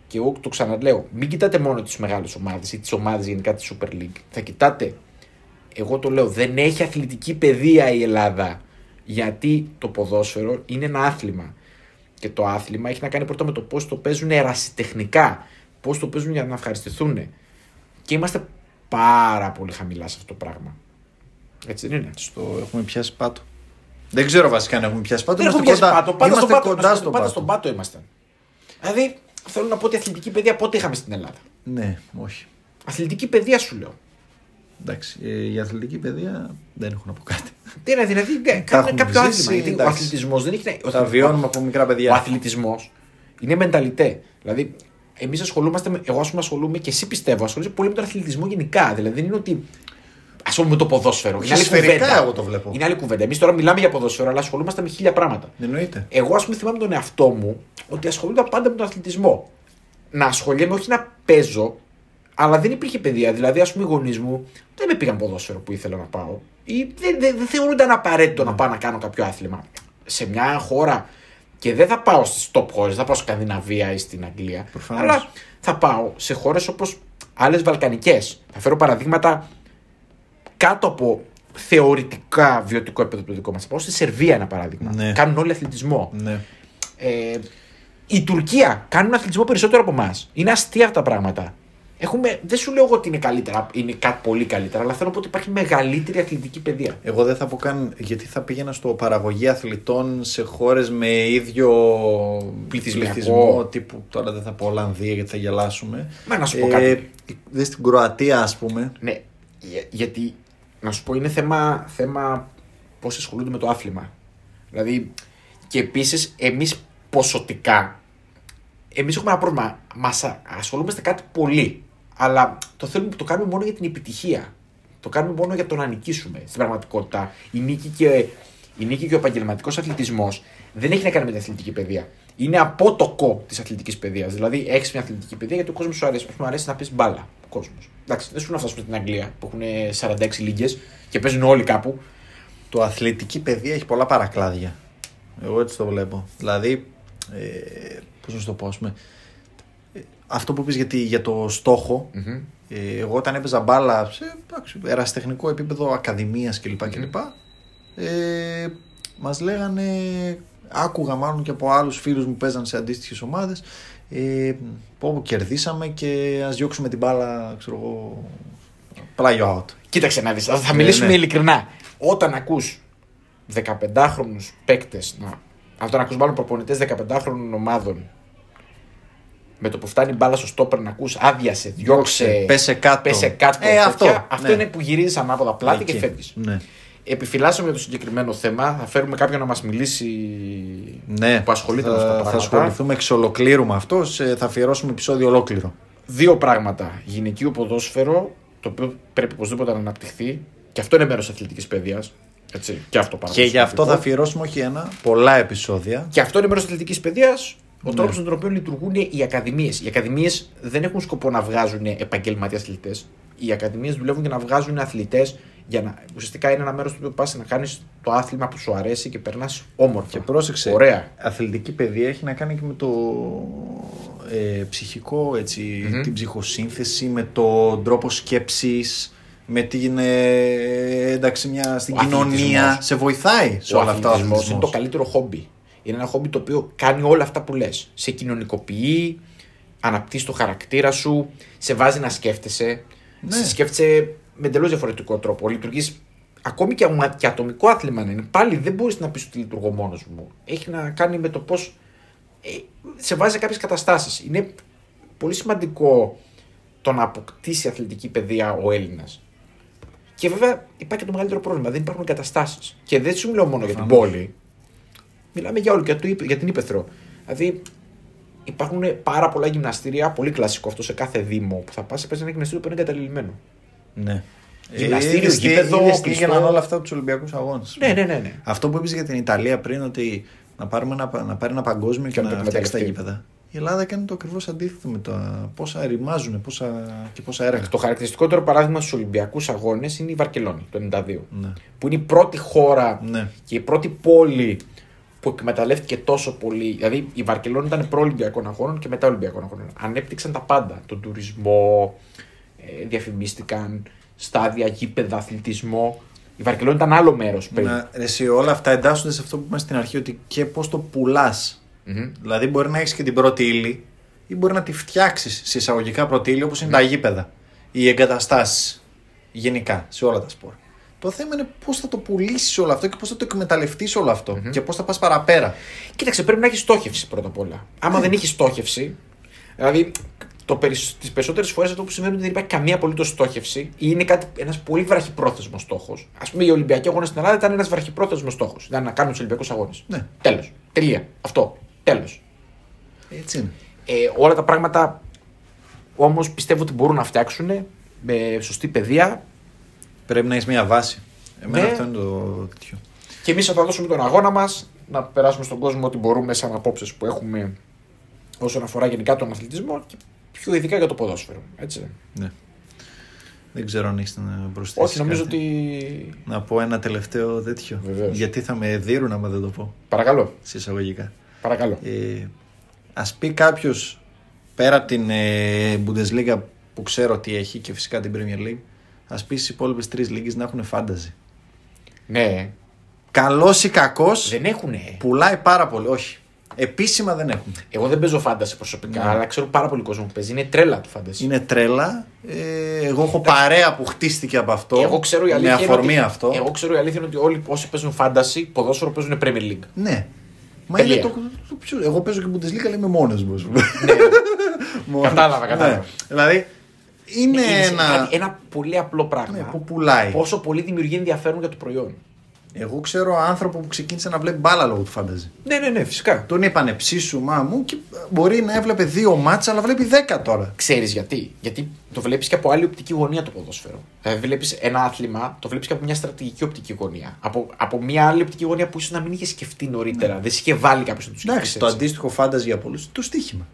και εγώ το ξαναλέω, μην κοιτάτε μόνο τις μεγάλες ομάδες ή τις ομάδες γενικά της Super League. Θα κοιτάτε εγώ το λέω, δεν έχει αθλητική παιδεία η Ελλάδα. Γιατί το ποδόσφαιρο είναι ένα άθλημα. Και το άθλημα έχει να κάνει πρώτα με το πώς το παίζουν ερασιτεχνικά. Πώς το παίζουν για να ευχαριστηθούν. Και είμαστε πάρα πολύ χαμηλά σε αυτό το πράγμα. Έτσι δεν είναι. Στο έχουμε πιάσει πάτο. Δεν ξέρω βασικά αν έχουμε πιάσει πάτο. Δεν έχω Είμαστε πιάσει κοντά, πάτο. Πάντα είμαστε στον πάτο, κοντά είμαστε, στον πάντα πάτο. στον πάτο είμαστε. Δηλαδή, θέλω να πω ότι αθλητική παιδεία πότε είχαμε στην Ελλάδα; Ναι, όχι. Αθλητική παιδεία σου λέω. Εντάξει, ε, η αθλητική παιδεία δεν έχω να πω κάτι. Τι είναι, δηλαδή, ναι, κάνουν έχουμε κάποιο ζήσει, άθλημα. Γιατί ο εντάξει. αθλητισμός δεν έχει να. ο Τα αθλη- βιώνουμε από μικρά Ο παιδιά. αθλητισμός είναι μενταλιτέ. Δηλαδή, εμείς ασχολούμαστε με. Εγώ, ας πούμε, ασχολούμαι και εσύ πιστεύω, ασχολείσαι πολύ με τον αθλητισμό γενικά. Δηλαδή, δεν είναι ότι. Ασχολούμαι με το ποδόσφαιρο. Όχι, Είναι άλλη σφαιρικά κουβέντα. εγώ το βλέπω. Είναι άλλη κουβέντα. Εμείς τώρα μιλάμε για ποδόσφαιρο, αλλά ασχολούμαστε με χίλια πράγματα. Εννοείται. Εγώ, ας πούμε, θυμάμαι τον εαυτό μου ότι ασχολούνται πάντα με τον αθλητισμό. Να ασχολιέμαι, όχι να παίζω, αλλά δεν υπήρχε παιδεία. Δηλαδή, ας πούμε, οι γονείς μου δεν με πήγαν ποδόσφαιρο που ήθελα να πάω. Ή δεν, δεν, δεν θεωρούνταν απαραίτητο να πάω να κάνω κάποιο άθλημα. Σε μια χώρα και δεν θα πάω στις top χώρες, δεν θα πάω στη Σκανδιναβία ή στην Αγγλία. Προφανώς. Αλλά θα πάω σε χώρες όπως άλλες Βαλκανικές. Θα φέρω παραδείγματα κάτω από θεωρητικά βιωτικό επίπεδο το δικό μας. Θα πάω στη Σερβία ένα παράδειγμα. Ναι. Κάνουν όλοι αθλητισμό. Ναι. Ε, η Τουρκία κάνουν αθλητισμό περισσότερο από εμάς. Είναι αστεία αυτά τα πράγματα. Έχουμε, δεν σου λέω εγώ ότι είναι καλύτερα, είναι κάτι πολύ καλύτερα, αλλά θέλω να πω ότι υπάρχει μεγαλύτερη αθλητική παιδεία. Εγώ δεν θα πω καν γιατί θα πήγαινα στο παραγωγή αθλητών σε χώρες με ίδιο Πληθυσμιακό. πληθυσμό τύπου τώρα δεν θα πω Ολλανδία γιατί θα γελάσουμε. Μα να σου πω κάτι. Δες στην Κροατία ας πούμε. Ναι, για- γιατί να σου πω είναι θέμα, θέμα πώς ασχολούνται με το άθλημα. Δηλαδή, και επίσης εμείς ποσοτικά, εμείς έχουμε ένα πρόβλημα. Μας ασχολούμαστε κάτι πολύ. Αλλά το θέλουμε, το κάνουμε μόνο για την επιτυχία. Το κάνουμε μόνο για το να νικήσουμε. Στην πραγματικότητα, η νίκη και, η νίκη και ο επαγγελματικός αθλητισμός δεν έχει να κάνει με την αθλητική παιδεία. Είναι απότοκο της αθλητικής παιδείας. Δηλαδή, έχεις μια αθλητική παιδεία γιατί ο κόσμος σου αρέσει. Μου αρέσει να πεις μπάλα. Ο κόσμος. Εντάξει, δεν σου να φτάσουμε στην Αγγλία που έχουν 46 λίγες και παίζουν όλοι κάπου. Το αθλητική παιδεία έχει πολλά παρακλάδια. Εγώ έτσι το βλέπω. Δηλαδή, ε, πώς να σου το πω, ας πούμε, ε, αυτό που πεις για, τη- για το στοχο Μμμ. Ε, εγώ όταν έπαιζα μπάλα σε εντάξει, ερασιτεχνικό επίπεδο ακαδημίας κλπ. κλπ ε, μας λέγανε, άκουγα μάλλον και από άλλους φίλους μου που παίζαν σε αντίστοιχες ομάδες ε, πω, πω κερδίσαμε και ας διώξουμε την μπάλα, ξέρω εγώ, πλάγιο out. Κοίταξε να δεις, θα Ναι, μιλήσουμε ναι. ειλικρινά. Όταν ακούς 15χρονους παίκτες, να, όταν ακούς μάλλον προπονητές 15χρονων ομάδων, με το που φτάνει η μπάλα στο στόπερ να ακούς άδειασε, διώξε, πέσε κάτω. πέσε κάτω. Ε, τέτοια, αυτό, αυτό ναι. είναι που γυρίζεις ανάποδα πλάτη και Εκεί. φεύγεις. Ναι. Επιφυλάσσομαι για το συγκεκριμένο θέμα. Θα φέρουμε κάποιον να μας μιλήσει Ναι, που ασχολείται με θα, αυτά τα θα πράγματα. ασχοληθούμε εξ ολοκλήρου με αυτό. σε- Θα αφιερώσουμε επεισόδιο ολόκληρο. Δύο πράγματα. Γυναικείο ποδόσφαιρο, το οποίο πρέπει οπωσδήποτε να αναπτυχθεί. Και αυτό είναι μέρος αθλητικής παιδείας. Έτσι. Και αυτό πάρα Και πολύ γι' αυτό σημαντικό. θα αφιερώσουμε όχι ένα, πολλά επεισόδια. Και αυτό είναι μέρος αθλητικής παιδείας. Ο Ναι. τρόπος με τον οποίο λειτουργούν οι ακαδημίες. Οι ακαδημίες δεν έχουν σκοπό να βγάζουν επαγγελματίες αθλητές. Οι ακαδημίες δουλεύουν για να βγάζουν αθλητές. Για να, ουσιαστικά είναι ένα μέρος του οποίου πας να κάνεις το άθλημα που σου αρέσει και περνάς όμορφα. Και πρόσεξε, Ωραία. αθλητική παιδεία έχει να κάνει και με το ε, ψυχικό, έτσι, Μμμ. την ψυχοσύνθεση, με τον τρόπο σκέψης, με την ε, ένταξη μια, στην Ο κοινωνία. αθλητισμός. Σε βοηθάει σε Ο όλα αυτά ο αθλητισμός αθλητισμός. είναι το καλύτερο χόμπι. Είναι ένα χόμπι το οποίο κάνει όλα αυτά που λες. Σε κοινωνικοποιεί, αναπτύσσει το χαρακτήρα σου, σε βάζει να σκέφτεσαι. Ναι. Σε σκέφτεσαι με εντελώς διαφορετικό τρόπο. Λειτουργεί ακόμη και, αμα- και ατομικό άθλημα να είναι. Πάλι δεν μπορείς να πεις ότι λειτουργώ μόνος μου. Έχει να κάνει με το πώς σε βάζει σε κάποιες καταστάσεις. Είναι πολύ σημαντικό το να αποκτήσει αθλητική παιδεία ο Έλληνας. Και βέβαια υπάρχει και το μεγαλύτερο πρόβλημα. Δεν υπάρχουν εγκαταστάσει. Και δεν σου μιλάω μόνο για την πόλη. Μιλάμε για όλο και το είπε- για την Ήπεθρο. Δηλαδή υπάρχουν πάρα πολλά γυμναστήρια, πολύ κλασικό αυτό σε κάθε Δήμο που θα πας, παίζεις ένα γυμναστήριο που είναι εγκαταλελειμμένο. Ναι. Γυμναστήριο, είδες τι- γήπεδο, είδες τι κλειστό. έγιναν όλα αυτά του Ολυμπιακού Αγώνε. Ναι, ναι, ναι. ναι. Αυτό που είπε για την Ιταλία πριν, ότι να, πάρουμε ένα, να πάρει ένα παγκόσμιο και, Και να το να φτιάξει τα εκμεταλλευτεί. γήπεδα. Η Ελλάδα κάνει το ακριβώ αντίθετο με το πόσα ρημάζουν πόσα, και πόσα έργα. Το χαρακτηριστικότερο παράδειγμα στου Ολυμπιακού Αγώνε είναι η Βαρκελόνη το 92. Ναι. Που είναι η πρώτη χώρα Ναι. και η πρώτη πόλη που εκμεταλλεύτηκε τόσο πολύ. Δηλαδή η Βαρκελόνη ήταν προ-Ολυμπιακών αγώνων και μετά Ολυμπιακών αγώνων. Ανέπτυξαν τα πάντα. Τον τουρισμό, ε, διαφημίστηκαν, στάδια, γήπεδα, αθλητισμό. Η Βαρκελόνη ήταν άλλο μέρος πριν. Να, ρε, εσύ, όλα αυτά εντάσσονται σε αυτό που είπαμε στην αρχή, ότι και πώς το πουλάς. Μμμ. Δηλαδή, μπορεί να έχεις και την πρώτη ύλη ή μπορεί να τη φτιάξεις σε εισαγωγικά πρώτη ύλη όπως είναι τα γήπεδα. Οι εγκαταστάσεις γενικά σε όλα τα σπορ. Το θέμα είναι πώς θα το πουλήσεις όλο αυτό και πώς θα το εκμεταλλευτείς όλο αυτό και πώς θα πας παραπέρα. Κοίταξε, πρέπει να έχεις στόχευση πρώτα απ' όλα. Άμα δεν έχεις στόχευση, δηλαδή το, τις περισσότερες φορές αυτό που σημαίνει ότι δεν υπάρχει καμία απολύτως στόχευση ή είναι ένας πολύ βραχυπρόθεσμος στόχος. Α πούμε, οι Ολυμπιακοί αγώνες στην Ελλάδα ήταν ένας βραχυπρόθεσμος στόχος. Ήταν να κάνουν τους Ολυμπιακούς αγώνες. Ναι. Τέλος. Τελεία. Αυτό. Τέλος. Έτσι είναι. Ε, όλα τα πράγματα όμως πιστεύω ότι μπορούν να φτιάξουν με σωστή παιδεία Πρέπει να έχεις μια βάση. Εμένα Ναι. αυτό είναι το τέτοιο. και εμείς θα δώσουμε τον αγώνα μας να περάσουμε στον κόσμο ό,τι μπορούμε σαν απόψεις που έχουμε όσον αφορά γενικά τον αθλητισμό και πιο ειδικά για το ποδόσφαιρο. Έτσι. Ναι. Δεν ξέρω αν έχεις να προσθέσεις. Όχι, νομίζω ότι. Να πω ένα τελευταίο τέτοιο. Βεβαίως. Γιατί θα με δίνουν άμα δεν το πω. Παρακαλώ. Σε εισαγωγικά. Παρακαλώ. Ε, ας πει κάποιος πέρα από την ε, Bundesliga που ξέρω ότι έχει και φυσικά την Premier League, ας πει στις υπόλοιπες τρεις λίγες να έχουν φάνταζι. Ναι. Καλός ή κακός, Δεν έχουνε. πουλάει πάρα πολύ. Όχι. Επίσημα δεν έχουν. Εγώ δεν παίζω φάνταση προσωπικά, Ναι. αλλά ξέρω πάρα πολύ κόσμο που παίζει. Είναι τρέλα του φάντασης. Είναι τρέλα. Ε, εγώ έχω παρέα που χτίστηκε από αυτό. Εγώ ξέρω η με αλήθεια. είναι αφορμή ότι, αυτό. Εγώ ξέρω η αλήθεια είναι ότι όλοι όσοι παίζουν φάνταση, ποδόσφαιρο παίζουν Premier League. Ναι. Μα Τελεία. είναι το, το πιο... Εγώ παίζω και Bundesliga, αλλά είμαι μόνος μου. ας πούμε. Μόνος. Κατάλαβα, κατάλαβα. Ναι. Δηλαδή, είναι Είναι ένα. κάτι- ένα πολύ απλό πράγμα. Ναι, που πουλάει. Πόσο πολύ δημιουργεί ενδιαφέρον για το προϊόν. Εγώ ξέρω άνθρωπο που ξεκίνησε να βλέπει μπάλα λόγω του φάνταζι. Ναι, ναι, ναι, φυσικά. Τον είπανε ψήσου μα μου και μπορεί να έβλεπε δύο μάτσα, αλλά βλέπει δέκα τώρα. Ξέρεις γιατί. Γιατί το βλέπεις και από άλλη οπτική γωνία το ποδόσφαιρο. Δηλαδή, βλέπεις ένα άθλημα, το βλέπεις και από μια στρατηγική οπτική γωνία. Από, από μια άλλη οπτική γωνία που ίσως να μην είχε σκεφτεί νωρίτερα. Δεν σε είχε βάλει κάποιος να του σκεφτείς. Ναι. Εντάξει, το αντίστοιχο φάνταζι για πολλούς το στοίχημα.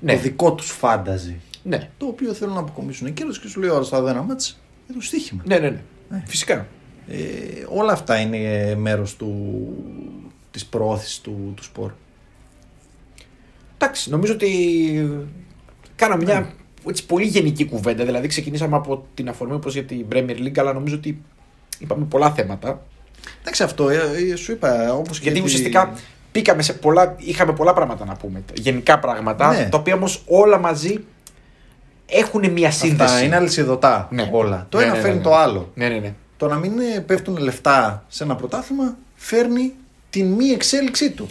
Ναι, Το δικό τους φάνταζι. ναι. Το οποίο θέλουν να αποκομίσουν κέρδο και σου λέει ώρα στα δένα μάτσα για το στοίχημα. Ναι, ναι, ναι. Ναι. Φυσικά. Ε, όλα αυτά είναι μέρος του, της προώθησης του, του σπορ. Εντάξει, νομίζω ότι κάναμε μια έτσι, πολύ γενική κουβέντα. Δηλαδή, ξεκινήσαμε από την αφορμή όπως για την Premier League, αλλά νομίζω ότι είπαμε πολλά θέματα. Εντάξει, αυτό ε, ε, σου είπα. Όπως και Γιατί τη- ουσιαστικά πήκαμε σε πολλά, είχαμε πολλά πράγματα να πούμε. Γενικά πράγματα, Ναι. τα οποία όμως όλα μαζί έχουν μια σύνδεση. Αυτά είναι αλυσιδωτά Ναι. όλα. Το Ναι, ένα ναι, ναι, φέρνει ναι. το άλλο. Ναι, ναι, ναι. Το να μην ε, πέφτουν λεφτά σε ένα πρωτάθλημα φέρνει την μη εξέλιξή του.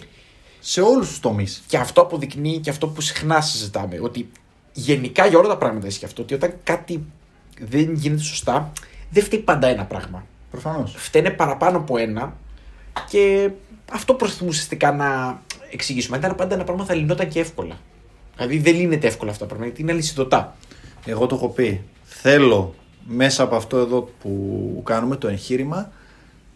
Σε όλους τους τομείς. Και αυτό αποδεικνύει και αυτό που συχνά συζητάμε. Ότι γενικά για όλα τα πράγματα ισχύει αυτό. Ότι όταν κάτι δεν γίνεται σωστά, δεν φταίει πάντα ένα πράγμα. Προφανώς. Φταίνε παραπάνω από ένα και αυτό προσπαθούμε ουσιαστικά να εξηγήσουμε. Αν ήταν πάντα ένα πράγμα θα λυνόταν και εύκολα. Δηλαδή δεν λύνεται εύκολα αυτά τα πράγματα γιατί είναι αλυσιδωτά. Εγώ το έχω πει. Θέλω μέσα από αυτό εδώ που κάνουμε το εγχείρημα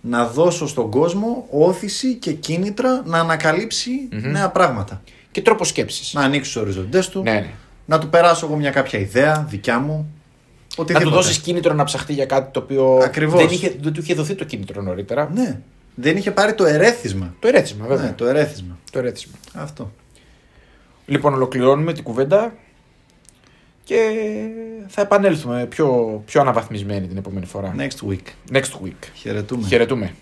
να δώσω στον κόσμο όθηση και κίνητρα να ανακαλύψει νέα πράγματα. Και τρόπος σκέψης. Να ανοίξει τους οριζοντές του, Ναι, ναι. να του περάσω εγώ μια κάποια ιδέα δικιά μου. Να Οτιδήποτε. του δώσεις κίνητρο να ψαχτεί για κάτι το οποίο Ακριβώς. δεν, είχε, δεν του είχε δοθεί το κίνητρο νωρίτερα. Ναι. Δεν είχε πάρει το ερέθισμα. Το ερέθισμα, βέβαια. Ναι, το ερέθισμα. Το ερέθισμα. Αυτό. Λοιπόν, ολοκληρώνουμε την κουβέντα και θα επανέλθουμε πιο, πιο αναβαθμισμένοι την επόμενη φορά. Next week. Next week. Χαιρετούμε. Χαιρετούμε.